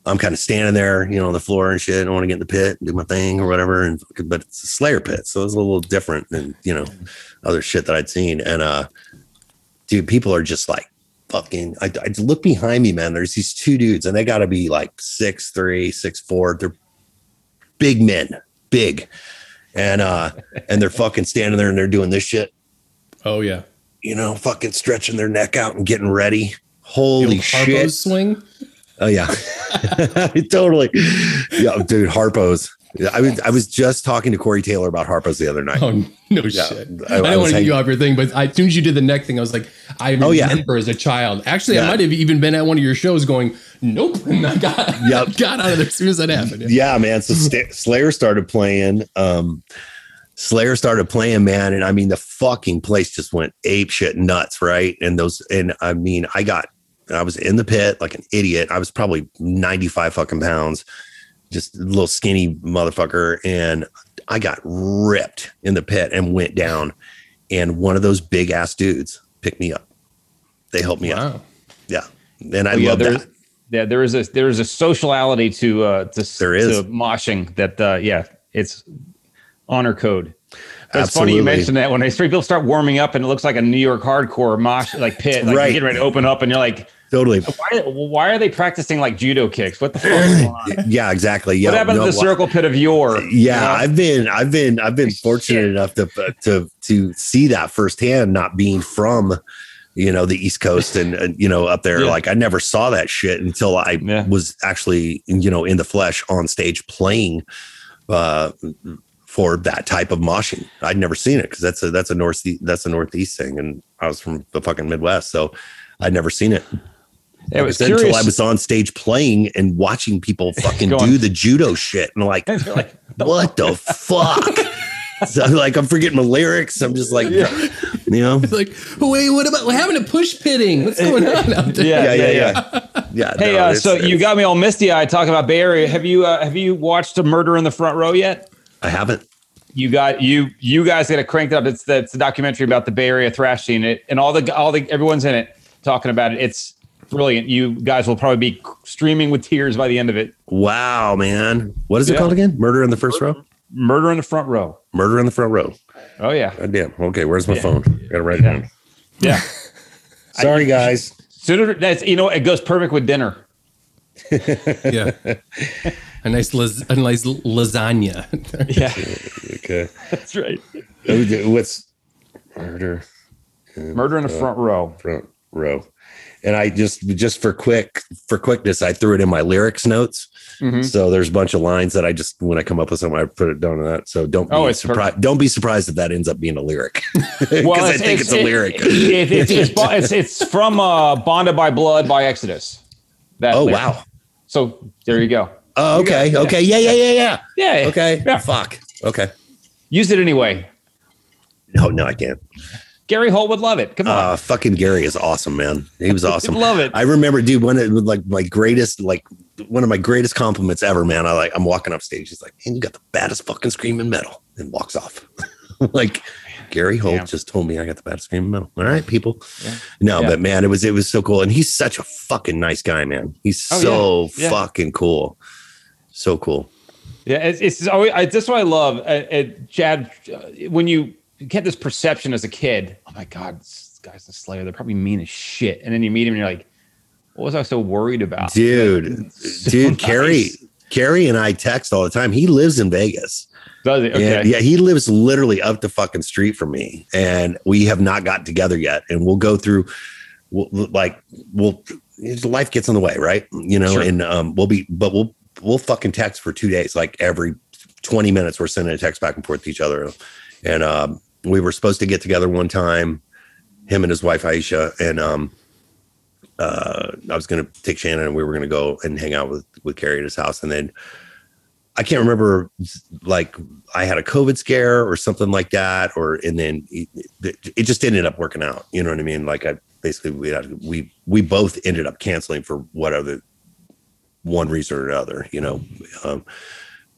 I'm kind of standing there, you know, on the floor and shit. I want to get in the pit and do my thing or whatever. And but it's a Slayer pit, so it's a little different than you know other shit that I'd seen. And uh, dude, people are just like fucking I, I look behind me, man. There's these two dudes, and they gotta be like six three, six four. They're big men, big. And uh and they're fucking standing there and they're doing this shit. Oh yeah. You know, fucking stretching their neck out and getting ready. Holy shit. swing. Oh yeah. totally. Yeah, dude, Harpo's. I was I was just talking to Corey Taylor about Harpo's the other night. Oh no yeah, shit! I, I, I don't want to get you off your thing, but I, as soon as you did the neck thing, I was like, I remember oh, yeah. as a child. Actually, yeah. I might have even been at one of your shows going, "Nope," and I got yep. got out of there as soon as that happened. Yeah, yeah man. So St- Slayer started playing. Um, Slayer started playing, man, and I mean the fucking place just went ape shit nuts, right? And those, and I mean, I got, I was in the pit like an idiot. I was probably ninety five fucking pounds just a little skinny motherfucker. And I got ripped in the pit and went down. And one of those big ass dudes picked me up. They helped me up. Wow. Yeah. And I yeah, love that. yeah, there is a there is a sociality to uh to, There is. to moshing that uh yeah, it's honor code. It's funny you mentioned that when I people start warming up and it looks like a New York hardcore mosh like pit, like Right. you're getting ready to open up and you're like, Totally. why, why are they practicing like judo kicks? What the fuck is going on? Yeah, exactly. Yeah. what happened no, to the circle pit of yore? Yeah, You know? I've been, I've been, I've been fortunate Shit. enough to to to see that firsthand. Not being from, you know, the East Coast and, and you know up there, Yeah. like I never saw that shit until I Yeah. was actually, you know, in the flesh on stage playing. Uh, for that type of moshing, I'd never seen it because that's a that's a north that's a northeast thing, and I was from the fucking Midwest, so I'd never seen it. It was until. I was on stage playing and watching people fucking do the judo shit, and like, You're like, what the fuck? so like I'm forgetting my lyrics. I'm just like, you know, It's like, wait, what about what happened to push pitting? What's going on out there? yeah, yeah, yeah, yeah, yeah. yeah. yeah Hey, no, uh, it's- so you got me all misty eyed talking about Bay Area. Have you uh, have you watched a Murder in the Front Row yet? I haven't. You got you you guys got it cranked up. It's the, it's a documentary about the Bay Area thrash scene. It and all the all the everyone's in it talking about it. It's brilliant. You guys will probably be streaming with tears by the end of it. Wow, man. What is it called again? Murder in the first row. Murder in the Front Row. Murder in the front row. Oh yeah, God damn. Okay, where's my Yeah. phone? Gotta write it down. yeah. Sorry, guys. Sooner that's you know it goes perfect with dinner. Yeah. A nice, las- a nice lasagna. Yeah, Okay. that's right. What's murder Murder in the Front Row. front row? And I just just for quick for quickness, I threw it in my lyrics notes. Mhm. So there's a bunch of lines that I just when I come up with something, I put it down to that. So don't be Oh, it's surprised. Don't be surprised if that ends up being a lyric because I think it's, a it- lyric. it- it's, it's, it's, it's from uh, Bonded by Blood by Exodus. That oh lyric. wow. So there you go. Oh okay. Yeah. Okay. Yeah. Yeah. Yeah. Yeah. Yeah. Okay. Yeah. Fuck. Okay. Use it anyway. No, no, I can't. Gary Holt would love it. Come on. Uh, fucking Gary is awesome, man. He was awesome. love it. I remember, dude, one of like my greatest, like one of my greatest compliments ever, man. I like, I'm walking up stage. He's like, man, you got the baddest fucking screaming metal and walks off. like Gary Holt Yeah. just told me I got the baddest screaming metal. All right, people. No, Yeah. but man, it was, it was so cool. And he's such a fucking nice guy, man. He's Oh, so yeah. Yeah. fucking cool. So cool. Yeah, it's, it's always, I, that's what I love. Uh, uh, Chad, uh, when you get this perception as a kid, oh my God, this guy's the Slayer. They're probably mean as shit. And then you meet him and you're like, what was I so worried about? Dude, So dude, Gary, nice. Gary and I text all the time. He lives in Vegas. Does it? Yeah, Okay. yeah, he lives literally up the fucking street from me, and we have not got together yet. And we'll go through, we'll, like, we'll life gets in the way, right? You know, Sure. and um, we'll be, but we'll we'll fucking text for two days, like every twenty minutes, we're sending a text back and forth to each other. And um, we were supposed to get together one time, him and his wife Aisha, and um, uh, I was going to take Shannon, and we were going to go and hang out with with Gary at his house, and then. I can't remember like I had a COVID scare or something like that, or and then it, it just ended up working out. You know what I mean? Like I basically we had we we both ended up canceling for whatever one reason or another. You know, um,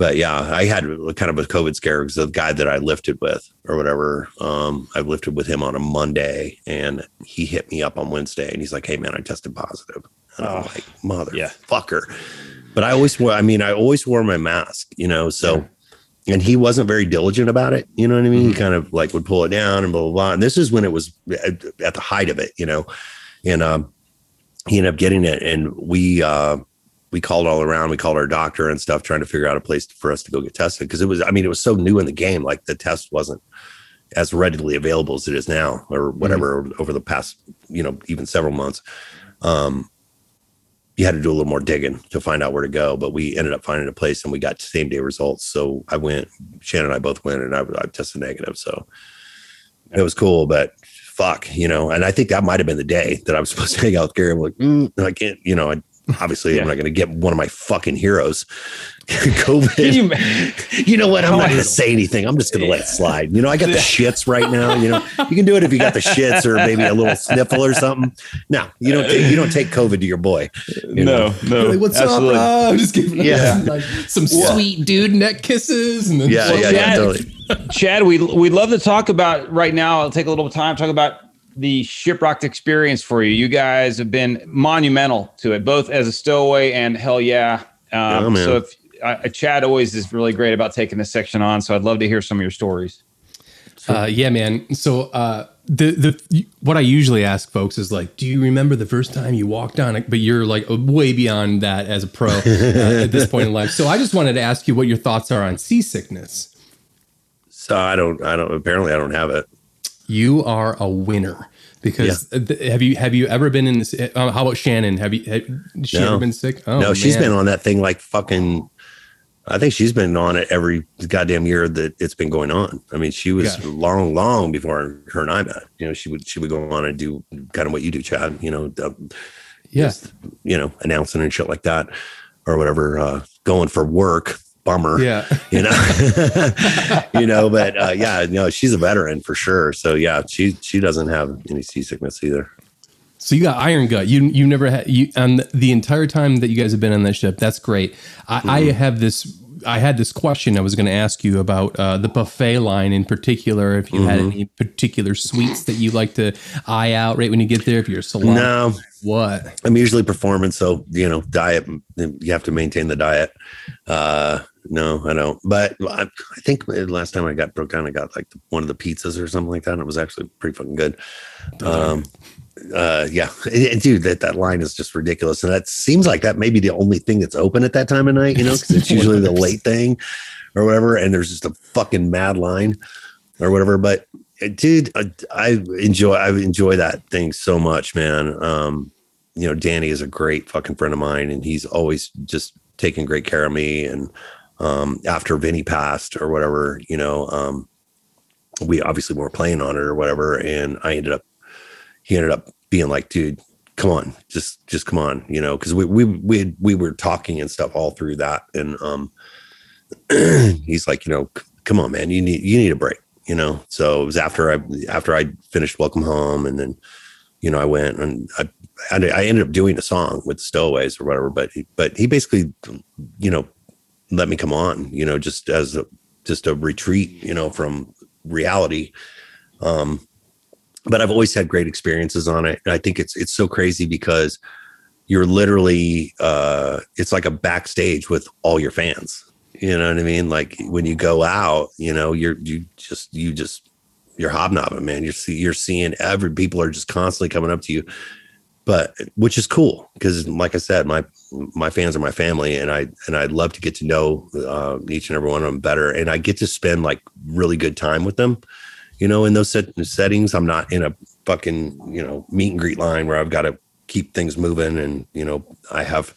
but yeah, I had kind of a COVID scare because the guy that I lifted with or whatever. Um, I lifted with him on a Monday, and he hit me up on Wednesday, and he's like, "Hey man, I tested positive." And I'm Oh, like, yeah. "Motherfucker." But I always wore. I mean, I always wore my mask. You know, so and he wasn't very diligent about it. You know what I mean? He kind of like would pull it down and blah blah blah. And this is when it was at, at the height of it, you know. And um, he ended up getting it, and we uh, we called all around. We called our doctor and stuff, trying to figure out a place for us to go get tested because it was. I mean, it was so new in the game. Like the test wasn't as readily available as it is now, or whatever over the past, you know, even several months. Um, you had to do a little more digging to find out where to go, but we ended up finding a place and we got same day results. So I went, Shannon and I both went and I, I tested negative. So it was cool, but fuck, you know, and I think that might have been the day that I was supposed to hang out with Gary. I'm like, mm, I can't, you know, I, obviously Yeah. I'm not going to get one of my fucking heroes. COVID. you- You, know what? I'm How not going to say anything. I'm just going to let it slide. You know, I got the shits right now. You know, you can do it if you got the shits or maybe a little sniffle or something. No, you don't. Take, you don't take COVID to your boy. You know? no, no. Like, what's absolutely. up? bro? I'm just giving Yeah. some, like, some sweet dude neck kisses. And then Yeah, yeah, yeah, Chad- totally. Chad, we we'd love to talk about right now. I'll take a little time to talk about the shiprocked experience for you. You guys have been monumental to it, both as a stowaway and hell yeah. Um, Yeah, man. so if uh, Chad always is really great about taking this section on, so I'd love to hear some of your stories. Uh, yeah, man. So uh, the the what I usually ask folks is like, do you remember the first time you walked on it? But you're like way beyond that as a pro uh, at this point in life. So I just wanted to ask you what your thoughts are on seasickness. So I don't. I don't. Apparently, I don't have it. You are a winner because th- have you have you ever been in this? Uh, how about Shannon? Have you have she No. ever been sick? Oh, no, she's man. been on that thing like fucking. I think she's been on it every goddamn year that it's been going on. I mean, she was Yeah. long, long before her and I met. You know, she would she would go on and do kind of what you do, Chad. You know, uh, Yeah. you know, announcing and shit like that, or whatever. Uh, going for work, bummer. Yeah. you know, you know. But uh, yeah, no, she's a veteran for sure. So yeah, she she doesn't have any seasickness either. So you got Iron Gut. You you never had you and the entire time that you guys have been on that ship. That's great. I, I have this. I had this question I was going to ask you about uh, the buffet line in particular. If you had any particular sweets that you like to eye out right when you get there. If you're a salon, No, what? I'm usually performing, so you know, diet. You have to maintain the diet. Uh, no, I don't. But I, I think last time I got broke down, I got like one of the pizzas or something like that, and it was actually pretty fucking good. Um, uh, yeah, And- dude, that that line is just ridiculous, and that seems like that may be the only thing that's open at that time of night. You know, because it's usually the late thing or whatever, and there's just a fucking mad line or whatever. But uh, dude, I, I enjoy I enjoy that thing so much, man. Um, you know, Danny is a great fucking friend of mine, and he's always just taking great care of me. And um, after Vinnie passed or whatever, you know, um, we obviously weren't playing on it or whatever, and I ended up he ended up being like, dude, come on, just just come on, you know, because we we we had- we were talking and stuff all through that, and um, he's like, you know, come on, man, you need you need a break, you know. So it was after I after I finished Welcome Home, and then you know I went and I I ended up doing a song with Stowaways or whatever, but he, but he basically, you know, let me come on, you know, just as a just a retreat, you know, from reality. Um, but I've always had great experiences on it. And I think it's it's so crazy because you're literally uh it's like a backstage with all your fans. You know what I mean? Like when you go out, you know, you're you just you just you're hobnobbing, man. You're see, you're seeing every people are just constantly coming up to you, but which is cool because, like I said, my my fans are my family, and I and I love to get to know uh, each and every one of them better, and I get to spend like really good time with them. You know, in those set, settings, I'm not in a fucking you know meet and greet line where I've got to keep things moving, and you know I have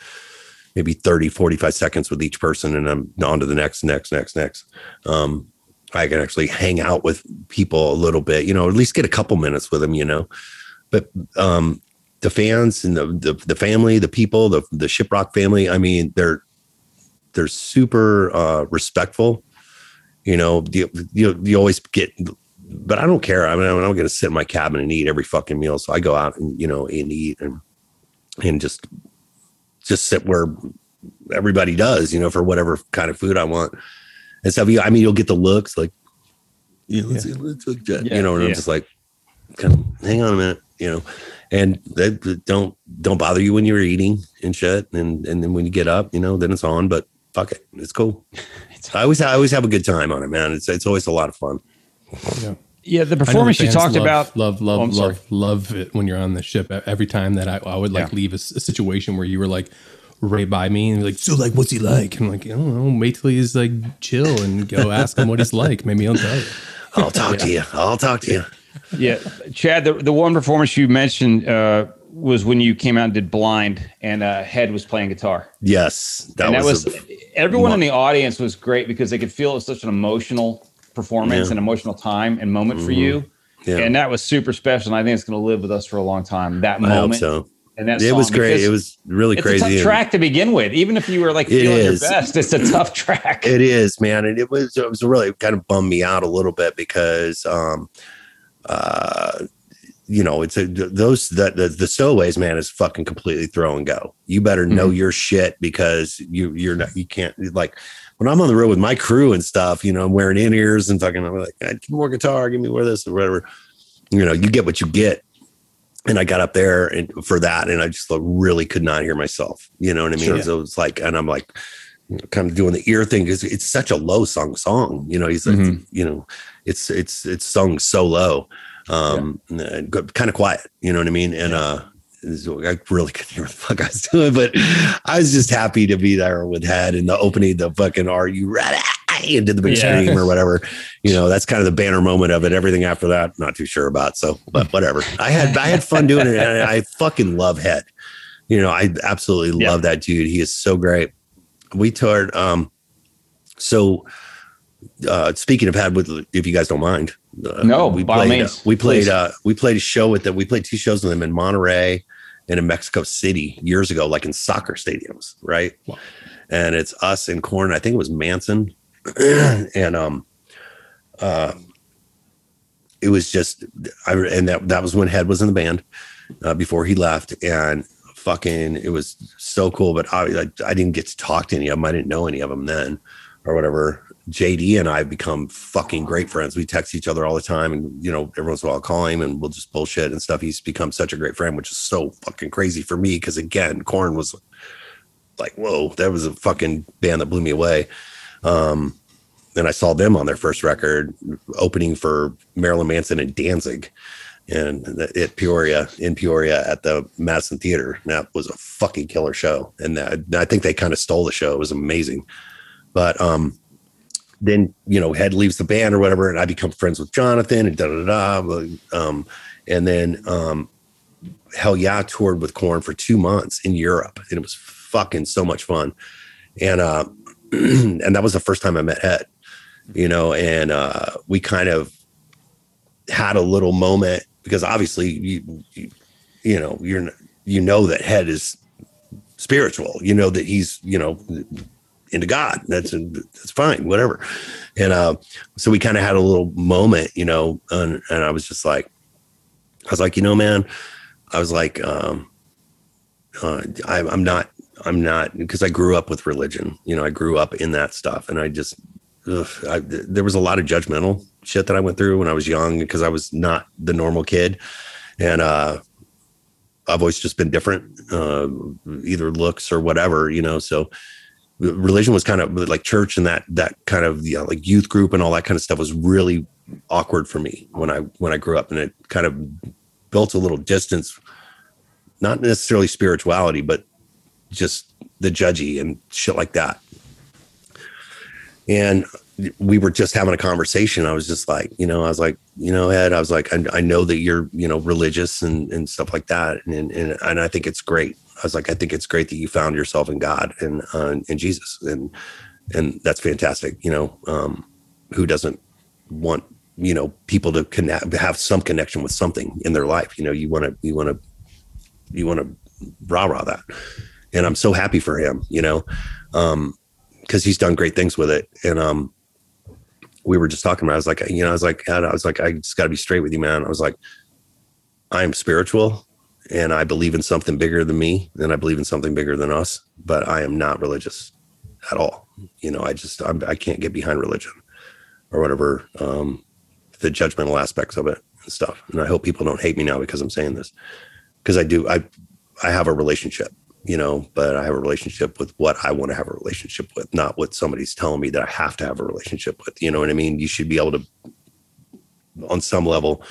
maybe 30 45 seconds with each person and i'm on to the next next next next um i can actually hang out with people a little bit you know at least get a couple minutes with them you know but um the fans and the the, the family the people the the shiprock family i mean they're they're super uh respectful you know you you, you always get but i don't care i mean i'm not going to sit in my cabin and eat every fucking meal so i go out and you know and eat and and just just sit where everybody does, you know, for whatever kind of food I want. And stuff. You, I mean, you'll get the looks like, you know, let's, let's look, Jet, Yeah, you know, and yeah. I'm just like, kind of hang on a minute, you know, and they don't don't bother you when you're eating and shit, and and then when you get up, you know, then it's on. But fuck it, it's cool. I always I always have a good time on it, man. It's it's always a lot of fun. Yeah, Yeah, the I know performance you talked love, about. love love Oh, I'm sorry. love love it when you're on the ship every time that i, I would like Yeah. leave a, s- a situation where you were like right by me and like so like what's he like i'm like i don't know wait till he's like chill and go ask him what he's like maybe he'll tell you I'll talk to you. I'll talk to you. Yeah, Chad, the, the one performance you mentioned uh, was when you came out and did Blind, and uh, Head was playing guitar. Yes, that and that was, was, everyone in the audience was great because they could feel it was such an emotional performance, Yeah. an emotional time and moment for you. Yeah. And that was super special. And I think it's going to live with us for a long time. That I hope moment. so. in that it was great. It was really it's crazy. a tough and- track to begin with. Even if you were like feeling your best, it's a tough track. It is, man, and it was it was really kind of bummed me out a little bit because, um, uh, you know, it's a those that the, the stowaways, man, is fucking completely throw and go. You better know Mm-hmm. your shit because you you're not you can't like when I'm on the road with my crew and stuff. You know, I'm wearing in ears and fucking. I'm like, give me more guitar, give me more this or whatever. You know, you get what you get. And I got up there and for that, and I just like, really could not hear myself. You know what I mean? Sure. So it's like, and I'm like, kind of doing the ear thing because it's such a low sung song. You know, he's like, Mhm. you know, it's it's it's sung so low, um, kind of quiet. You know what I mean? And uh, I really couldn't hear what the fuck I was doing, but I was just happy to be there with Head and the opening, the fucking "Are you ready?" did the big Yeah. scream or whatever. You know, that's kind of the banner moment of it. Everything after that, not too sure about. So, but whatever. I had I had fun doing it, and I fucking love Head. You know, I absolutely Yeah. love that dude. He is so great. We toured. Um, so uh, speaking of with if you guys don't mind, uh, No, we played. uh, we played. Uh, we played a show with them. We played two shows with them in Monterrey and in Mexico City years ago, like in soccer stadiums, right? And it's us and Korn. I think it was Manson, and um, uh, it was just I and that that was when Head was in the band uh, before he left, and fucking it was so cool. But I, I I didn't get to talk to any of them. I didn't know any of them then, or whatever. JD and I have become fucking great friends. We text each other all the time, and you know, every once in a while I'll call him and we'll just bullshit and stuff. He's become such a great friend, which is so fucking crazy for me because again, Korn was like, whoa, that was a fucking band that blew me away. Um, and I saw them on their first record opening for Marilyn Manson and Danzig and at Peoria in Peoria at the Madison Theater. And that was a fucking killer show. And that, I think they kind of stole the show. It was amazing. But um, then, you know, Head leaves the band or whatever, and I become friends with Jonathan and da da da. Um, and then um, Hellyeah toured with Korn for two months in Europe. And it was fucking so much fun. And uh, and that was the first time I met Head, you know, and uh, we kind of had a little moment because obviously you, you, you know, you're, you know, that Head is spiritual, you know, that he's, you know, into God. That's, that's fine, whatever. And uh, so we kind of had a little moment, you know, and, and I was just like, I was like, you know, man, I was like, um, uh, I, I'm not, I'm not, because I grew up with religion. You know, I grew up in that stuff, and I just, ugh, I, there was a lot of judgmental shit that I went through when I was young because I was not the normal kid, and uh, I've always just been different, uh, either looks or whatever, you know. So religion was kind of like church and that that kind of you know, like youth group and all that kind of stuff was really awkward for me when I when I grew up, and it kind of built a little distance, not necessarily spirituality, but just the judgy and shit like that. And we were just having a conversation. I was just like, you know, I was like, you know, Ed, I was like, I, I know that you're, you know, religious and, and stuff like that. And, and, and I think it's great. I was like, I think it's great that you found yourself in God and, uh, in Jesus. And, and that's fantastic. You know, um, who doesn't want, you know, people to connect, have some connection with something in their life. You know, you want to, you want to, you want to rah rah that. And I'm so happy for him, you know, um, because he's done great things with it. And um, we were just talking about. I was like, you know, I was like, I was like, I just got to be straight with you, man. I was like, I am spiritual, and I believe in something bigger than me, and I believe in something bigger than us. But I am not religious at all. You know, I just I'm, I can't get behind religion or whatever um, the judgmental aspects of it and stuff. And I hope people don't hate me now because I'm saying this because I do. I I have a relationship you know, but I have a relationship with what I want to have a relationship with, not what somebody's telling me that I have to have a relationship with. You know what I mean? You should be able to, on some level,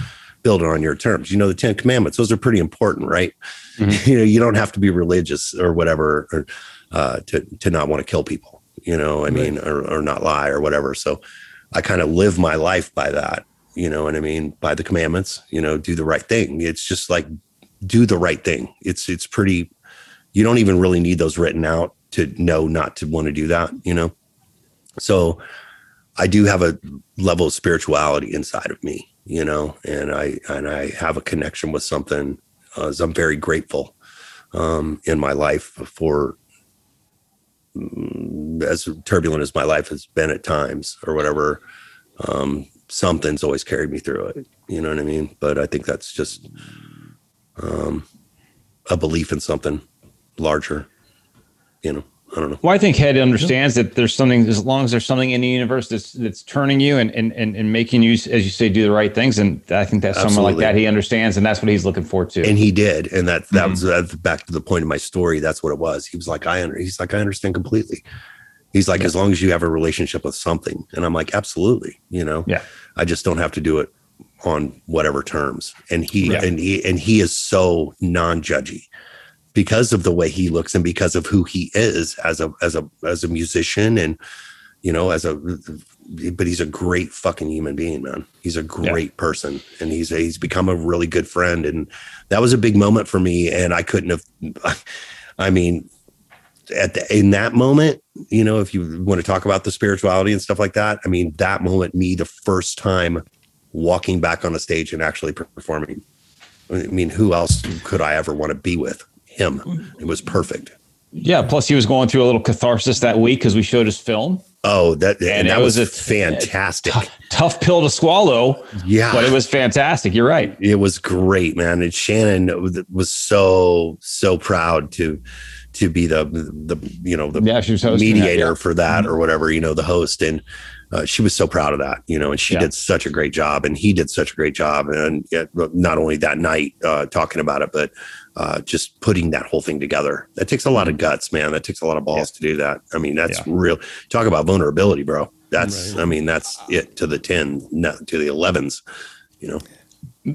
build it on your terms. You know, the Ten Commandments; those are pretty important, right? Mm-hmm. You know, you don't have to be religious or whatever or, uh, to to not want to kill people. You know, I mean, right. or, or not lie or whatever. So, I kind of live my life by that. You know what I mean? By the commandments. You know, do the right thing. It's just like do the right thing. It's it's pretty you don't even really need those written out to know not to want to do that, you know? So I do have a level of spirituality inside of me, you know, and I, and I have a connection with something. Uh, I'm very grateful um, in my life for mm, as turbulent as my life has been at times or whatever. Um, something's always carried me through it. You know what I mean? But I think that's just um, a belief in something larger. You know, I don't know. Well, I think Head understands that there's something as long as there's something in the universe that's that's turning you and and and, and making you, as you say, do the right things. And I think that someone like that he understands, and that's what he's looking for too. And he did, and that that Mhm. was that's back to the point of my story. That's what it was. He was like, I under, he's like, I understand completely. He's like, as long as you have a relationship with something, and I'm like, absolutely. You know, Yeah. I just don't have to do it on whatever terms. And he Yeah. and he and he is so non-judgy because of the way he looks and because of who he is as a as a as a musician and you know as a but he's a great fucking human being man. He's a great person and he's he's become a really good friend. And that was a big moment for me and i couldn't have i mean at the, in that moment you know if you want to talk about the spirituality and stuff like that i mean that moment me the first time walking back on a stage and actually performing. I mean who else could i ever want to be with him it was perfect yeah. Plus, he was going through a little catharsis that week because we showed his film. oh that and, And that was, was a- fantastic Tough pill to swallow, yeah but it was fantastic. You're right. it was great, man. And Shannon was- so so proud to to be the the you know the Yeah, she was hosting that, mediator yeah. Mm-hmm. for that or whatever you know the host and. Uh, she was so proud of that, you know, and she Yeah. did such a great job, and he did such a great job, and yet, not only that night uh, talking about it, but uh, just putting that whole thing together. That takes a lot of guts, man. That takes a lot of balls to do that. I mean, that's Mm-hmm. Yeah. real. Talk about vulnerability, bro. That's, I mean, that's it to the ten, no, to the elevens. You know,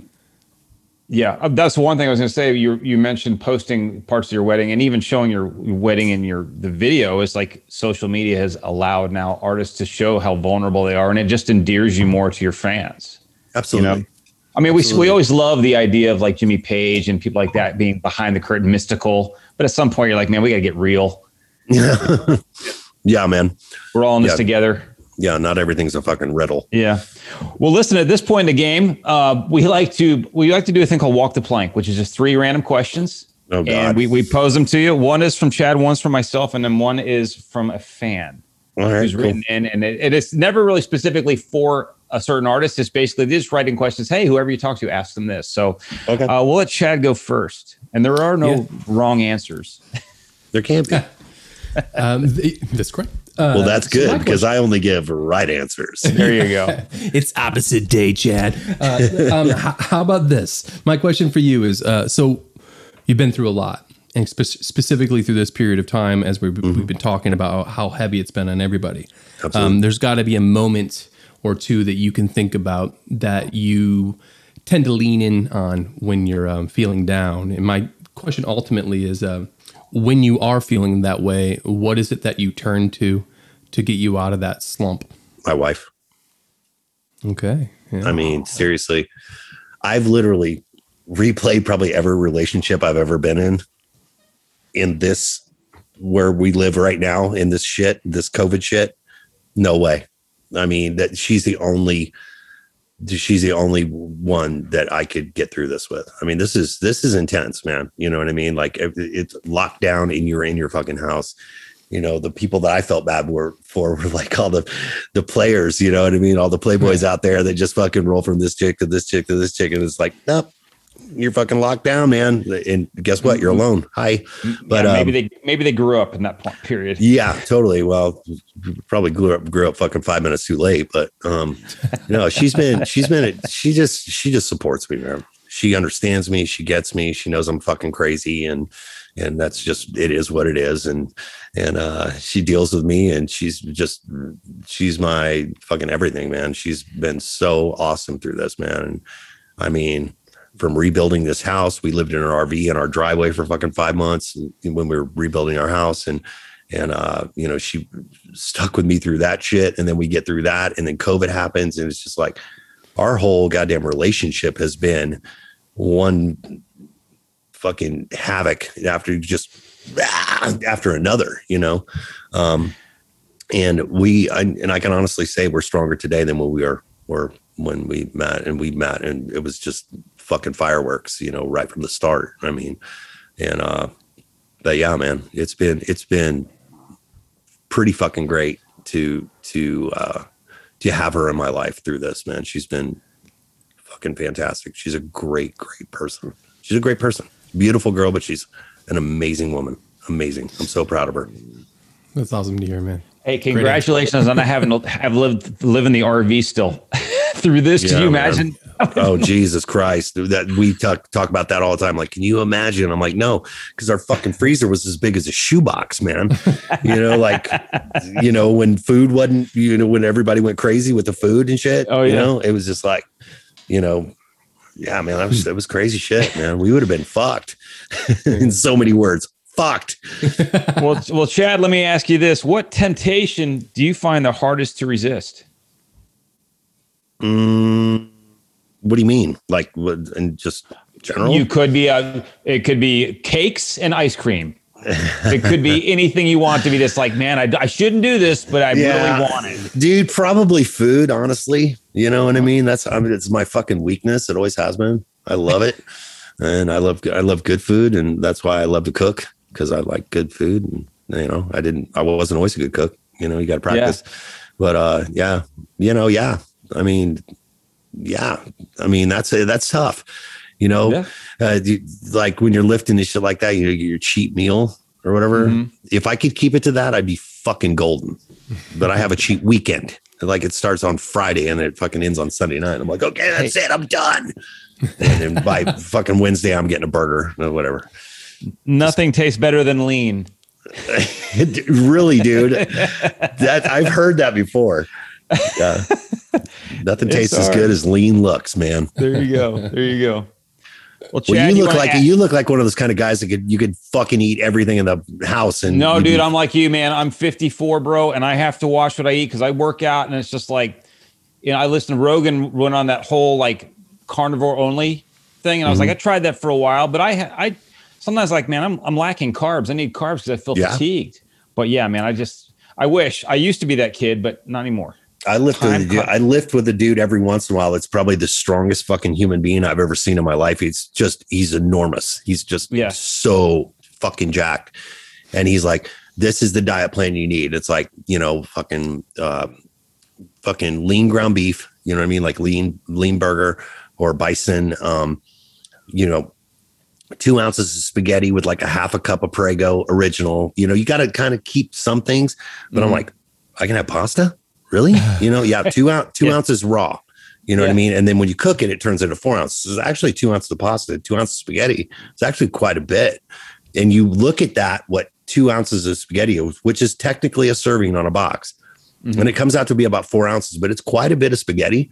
Yeah, that's one thing I was going to say. You you mentioned posting parts of your wedding and even showing your wedding in your the video is like social media has allowed now artists to show how vulnerable they are, and it just endears you more to your fans. absolutely. I mean, we Absolutely. we always love the idea of like Jimmy Page and people like that being behind the curtain, mystical. But at some point, you're like, man, we got to get real. yeah, man. We're all in this Yeah. together. Yeah, not everything's a fucking riddle. Yeah. Well, listen. At this point in the game, uh, we like to we like to do a thing called walk the plank, which is just three random questions. Oh, God. And we, we pose them to you. One is from Chad, one's from myself, and then one is from a fan All right, who's cool. written in. And it, it is never really specifically for a certain artist. It's basically just writing questions. Hey, whoever you talk to, ask them this. So Okay. uh, we'll let Chad go first. And there are no Yeah. wrong answers. there can't be. Um, th- that's correct. Uh, Well, that's so good because I only give right answers. There you go. it's opposite day, Chad. Uh, um, h- how about this? My question for you is: uh, so you've been through a lot, and spe- specifically through this period of time, as we've, we've been talking about how heavy it's been on everybody. Um, there's got to be a moment or two that you can think about that you tend to lean in on when you're um, feeling down. And my question ultimately is: uh, when you are feeling that way, what is it that you turn to to get you out of that slump? My wife. Okay. Yeah. I mean, seriously, I've literally replayed probably every relationship I've ever been in in this where we live right now in this shit, this COVID shit. No way. I mean, that she's the only she's the only one that I could get through this with. I mean, this is this is intense, man. You know what I mean? Like it's locked down and you're in your fucking house. You know, the people that I felt bad were for were like all the the players, you know what I mean? All the playboys out there that just fucking roll from this chick to this chick to this chick. And it's like, nope, you're fucking locked down, man. And guess what? You're alone. Hi. But Yeah, maybe um, they maybe they grew up in that point, period. yeah, totally. Well, probably grew up grew up fucking five minutes too late, but um, no, she's been she's been she just she just supports me, man. She understands me. She gets me. She knows I'm fucking crazy, and and that's just it is what it is. And and uh, she deals with me, and she's just she's my fucking everything, man. She's been so awesome through this, man. And I mean, from rebuilding this house, we lived in an RV in our driveway for fucking five months when we were rebuilding our house, and and uh, you know she stuck with me through that shit, and then we get through that, and then COVID happens, and it's just like our whole goddamn relationship has been one fucking havoc after just ah, after another, you know. Um, and we I, and I can honestly say we're stronger today than when we were were when we met and we met. And it was just fucking fireworks, you know, right from the start. I mean, and uh but yeah, man, it's been it's been pretty fucking great to to uh to have her in my life through this, man. She's been fucking fantastic. She's a great, great person. She's a great person. Beautiful girl, but she's an amazing woman. Amazing. I'm so proud of her. That's awesome to hear, man. Hey, congratulations on having have lived live in the RV still through this. Yeah, Can you man. imagine? oh Jesus Christ! That we talk talk about that all the time. Like, can you imagine? I'm like, no, because our fucking freezer was as big as a shoebox, man. You know, like, you know, when food wasn't, you know, when everybody went crazy with the food and shit. Oh, You yeah. know, it was just like, you know, yeah, man, that was that was crazy shit, man. We would have been fucked in so many words. Fucked. well, well, Chad, let me ask you this: What temptation do you find the hardest to resist? Mm, what do you mean? Like, what? And just general? You could be a, it could be cakes and ice cream. it could be anything you want to be just like, man, I, I shouldn't do this, but I Yeah. really want it. dude probably food honestly you know what i mean that's i mean it's my fucking weakness it always has been i love it and i love i love good food and that's why i love to cook because i like good food and you know i didn't i wasn't always a good cook you know you got to practice but uh yeah you know yeah i mean yeah i mean that's that's tough you know Yeah. uh, you- like when you're lifting and shit like that you know your cheat meal or whatever Mhm. if i could keep it to that i'd be fucking golden but I have a cheap weekend. Like it starts on Friday and it fucking ends on Sunday night. I'm like, okay, that's it. I'm done. and then by fucking Wednesday, I'm getting a burger or whatever. Nothing tastes better than lean. really, dude. That I've heard that before. Yeah. Nothing tastes as good as lean looks, man. There you go. There you go. Well, Well, Chad, you look like add- you look like one of those kind of guys that could you could fucking eat everything in the house and No, be- dude, I'm like you, man. I'm 54, bro, and I have to watch what I eat because I work out, and it's just like, you know, I listened to Rogan went on that whole like carnivore only thing, and I was Mm-hmm. like, I tried that for a while, but I, I sometimes like, man, I'm I'm lacking carbs. I need carbs because I feel Yeah. fatigued. But yeah, man, I just I wish I used to be that kid, but not anymore. I lift with a dude. I lift with a dude every once in a while. It's probably the strongest fucking human being I've ever seen in my life. He's just he's enormous. He's just Yeah. so fucking jacked. And he's like, this is the diet plan you need. It's like, you know, fucking uh fucking lean ground beef, you know what I mean? Like lean, lean burger or bison, um, you know, two ounces of spaghetti with like a half a cup of Prego original. You know, you got to kind of keep some things, but I'm Mhm. like, I can have pasta, really? You know, yeah, two out two Yeah. ounces raw. You know what I mean? And then when you cook it, it turns into four ounces. It's actually two ounces of pasta, two ounces of spaghetti. It's actually quite a bit. And you look at that, what two ounces of spaghetti, which is technically a serving on a box, Mhm. and it comes out to be about four ounces, but it's quite a bit of spaghetti.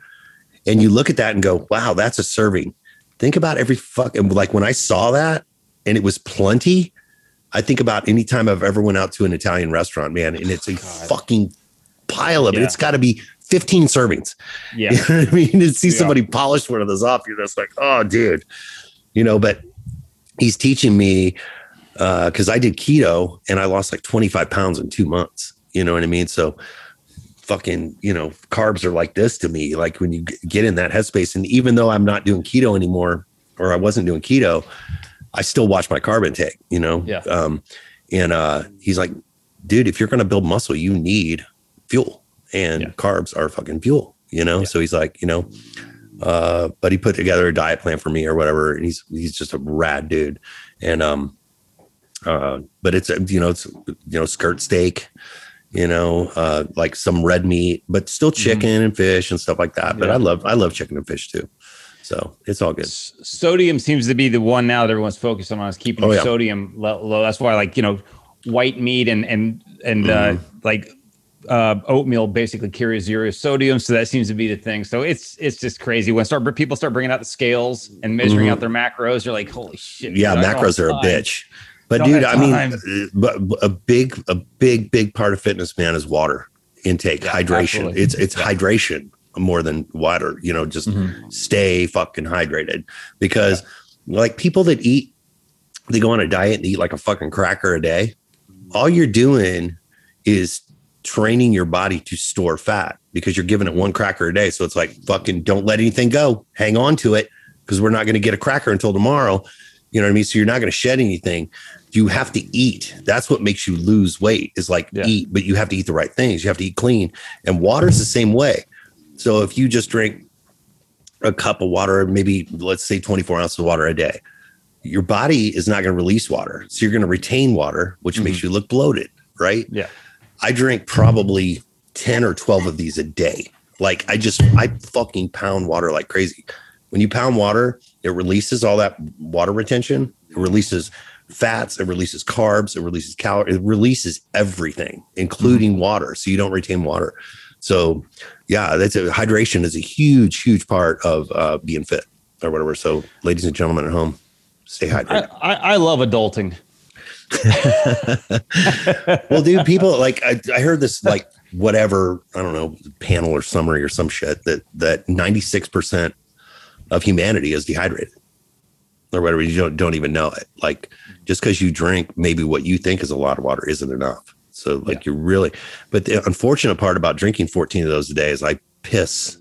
And you look at that and go, wow, that's a serving. Think about every fucking like when I saw that and it was plenty. I think about any time I've ever went out to an Italian restaurant, man, and it's a fucking pile of it. Yeah. It's got to be 15 servings. Yeah. You know what I mean? To see Yeah. somebody polish one of those off, you're just like, oh, dude. You know, but he's teaching me because I did keto and I lost like 25 pounds in two months. You know what I mean? So fucking, you know, carbs are like this to me. Like when you get in that headspace, and even though I'm not doing keto anymore, or I wasn't doing keto, I still watch my carb intake, you know? Yeah. Um, and uh, he's like, dude, if you're going to build muscle, you need fuel, and Yeah. carbs are fucking fuel, you know? So he's like, you know, uh, but he put together a diet plan for me or whatever. And he's, he's just a rad dude. And, um, uh, but it's, uh, you know, it's, you know, skirt steak, you know, uh, like some red meat, but still chicken and fish and stuff like that. But Yeah. I love, I love chicken and fish too. So it's all good. Sodium seems to be the one now that everyone's focused on is keeping Oh, yeah. sodium lo- low. That's why, like you know, white meat and and and Mm-hmm. uh, like uh, oatmeal basically carries zero sodium, so that seems to be the thing. So it's it's just crazy when start people start bringing out the scales and measuring out their macros. You're like, holy shit! Mm-hmm. Yeah, dude, macros are a bitch. But dude, I mean, uh, but a big, a big, big part of fitness, man, is water intake, hydration. absolutely. It's it's hydration more than water. You know, just Mm-hmm. stay fucking hydrated because like people that eat, they go on a diet and eat like a fucking cracker a day. All you're doing is training your body to store fat because you're giving it one cracker a day. So it's like fucking don't let anything go. Hang on to it because we're not going to get a cracker until tomorrow. You know what I mean? So you're not going to shed anything. you have to eat. That's what makes you lose weight is like Yeah. eat, but you have to eat the right things. You have to eat clean. And water's the same way. So if you just drink a cup of water, maybe let's say 24 ounces of water a day, your body is not going to release water. So you're going to retain water, which mm-hmm. makes you look bloated, right? Yeah. I drink probably 10 or 12 of these a day. Like I just, I fucking pound water like crazy. When you pound water, it releases all that water retention. It releases fats, it releases carbs, it releases calories, it releases everything, including water. So you don't retain water. So yeah, that's a hydration is a huge, huge part of uh, being fit or whatever. So ladies and gentlemen at home, stay I, hydrated. I, I love adulting. well, dude, people like I, I heard this like whatever I don't know panel or summary or some shit that that ninety six percent of humanity is dehydrated or whatever. You don't don't even know it. Like just because you drink maybe what you think is a lot of water isn't enough. So like you're really. But the unfortunate part about drinking fourteen of those a day is I piss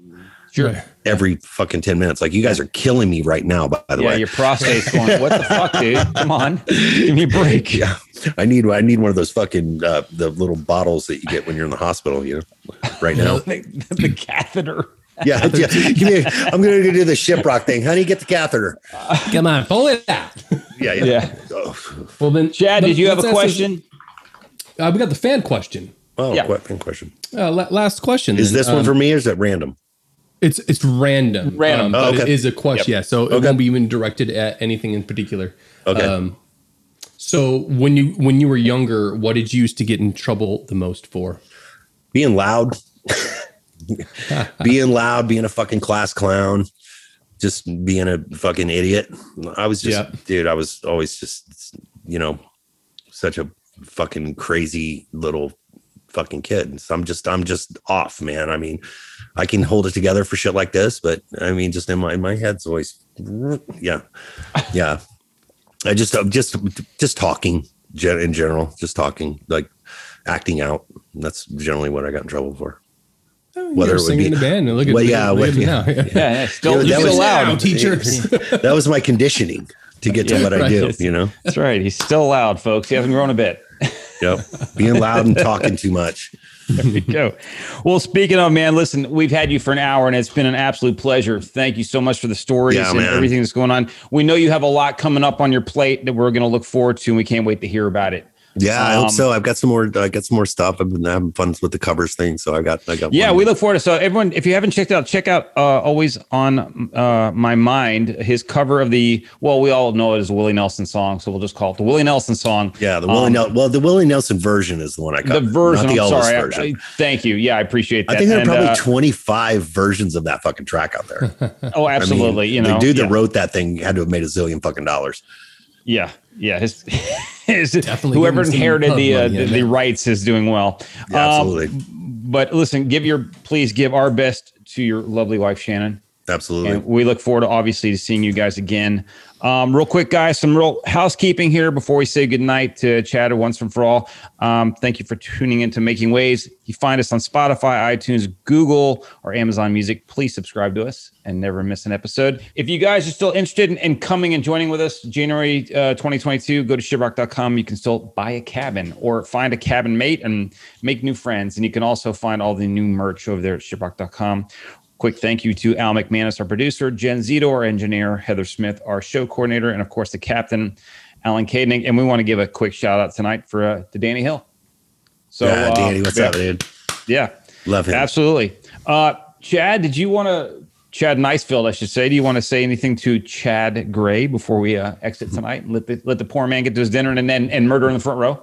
Sure. Every fucking ten minutes. Like you guys are killing me right now. By the way. Yeah, way, your prostate's going. What the fuck, dude? Come on, give me a break. yeah, I need I need one of those fucking uh, the little bottles that you get when you're in the hospital. You know, right now. the, the catheter. Yeah, yeah. Give me a, I'm going to do the shiprock thing. Honey, get the catheter. Come on, pull it out. Yeah, yeah. Yeah. Oh, Well then, Chad, did you have a question? this- uh, we got the fan question. oh Yeah. que- question. Uh, la- last question. Is then. this one Um, for me or is it random? It's it's random. Random. um, but Oh, okay. it is a question. Yeah, so it Okay. won't be even directed at anything in particular. Okay. Um, so when you when you were younger, what did you used to get in trouble the most for? being loud, being loud, being a fucking class clown, just being a fucking idiot. I was just, Yeah. dude, I was always just, you know, such a fucking crazy little fucking kid. So I'm just, I'm just off, man. I mean, I can hold it together for shit like this, but I mean, just in my, in my head's always, yeah, yeah. I just, I'm just, just talking in general, just talking, like acting out. That's generally what I got in trouble for. Oh, Whether Whether it would singing be- in a band and look at Well, look yeah, at- look at yeah. now. Yeah, yeah. Still, Yeah, you're that still was- loud. Now, teachers. that was my conditioning to get to Yeah, what I right. do, you know? That's right. He's still loud, folks. He hasn't grown a bit. Yep. Being loud and talking too much. There you go. Well, speaking of man, listen, we've had you for an hour and it's been an absolute pleasure. Thank you so much for the stories Yeah, and man. everything that's going on. We know you have a lot coming up on your plate that we're going to look forward to, and we can't wait to hear about it. Yeah, I Um, hope so. I've got some more. I got some more stuff. I've been having fun with the covers thing, so I got. I got. Yeah, we look forward to so everyone. If you haven't checked out, check out uh, always on uh, my mind his cover of the well, we all know it as a Willie Nelson song, so we'll just call it the Willie Nelson song. Yeah, the Willie Um, Nelson. Well, the Willie Nelson version is the one I got. The version. the I'm Elvis sorry. Version. I- thank you. Yeah, I appreciate that. I think there are And, probably uh, 25 versions of that fucking track out there. oh, I mean, absolutely. you know, the dude yeah. that wrote that thing had to have made a zillion fucking dollars. Yeah, yeah. His, his Definitely whoever give him some inherited the, uh, the the rights is doing well. Yeah, Um, absolutely, but listen, give your please give our best to your lovely wife Shannon, absolutely. and we look forward to obviously to seeing you guys again. Um, real quick, guys, some real housekeeping here before we say goodnight to Chad once and for all. Um, thank you for tuning in to Making Waves. You find us on Spotify, iTunes, Google, or Amazon Music. Please subscribe to us and never miss an episode. If you guys are still interested in, in coming and joining with us January uh, 2022, go to shiprock.com. You can still buy a cabin or find a cabin mate and make new friends. And you can also find all the new merch over there at shiprock.com. Quick thank you to Al McManus, our producer, Jen Zito, our engineer, Heather Smith, our show coordinator, and of course the captain, Alan Cadening. And we want to give a quick shout out tonight for uh, to Danny Hill. So, yeah, uh, Danny, what's yeah, up, dude? Yeah, Love him. absolutely. Uh, Chad, did you want to? Chad Nicefield, I should say. Do you want to say anything to Chad Gray before we uh, exit tonight? Let the, let the poor man get to his dinner and then and murder in the front row.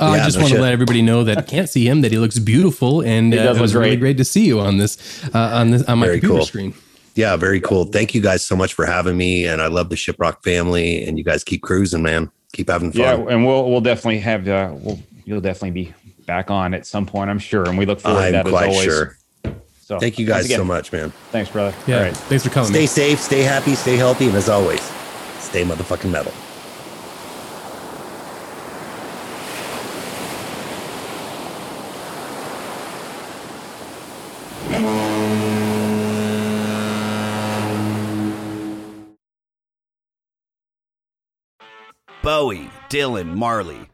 Uh, I just no want to let everybody know that I can't see him, that he looks beautiful, and uh, it look was really great. great to see you on this uh, on this on my Very computer cool. screen. Yeah, very cool. Thank you guys so much for having me, and I love the Shiprock family. And you guys keep cruising, man. Keep having fun. Yeah, and we'll we'll definitely have uh, we'll you'll definitely be back on at some point, I'm sure, and we look forward to I'm that quite as always. sure. So Thank you guys so much, man. Thanks, brother. Yeah, All right. thanks for coming. Stay man. safe, stay happy, stay healthy, and as always, stay motherfucking metal. Bowie, Dylan, Marley.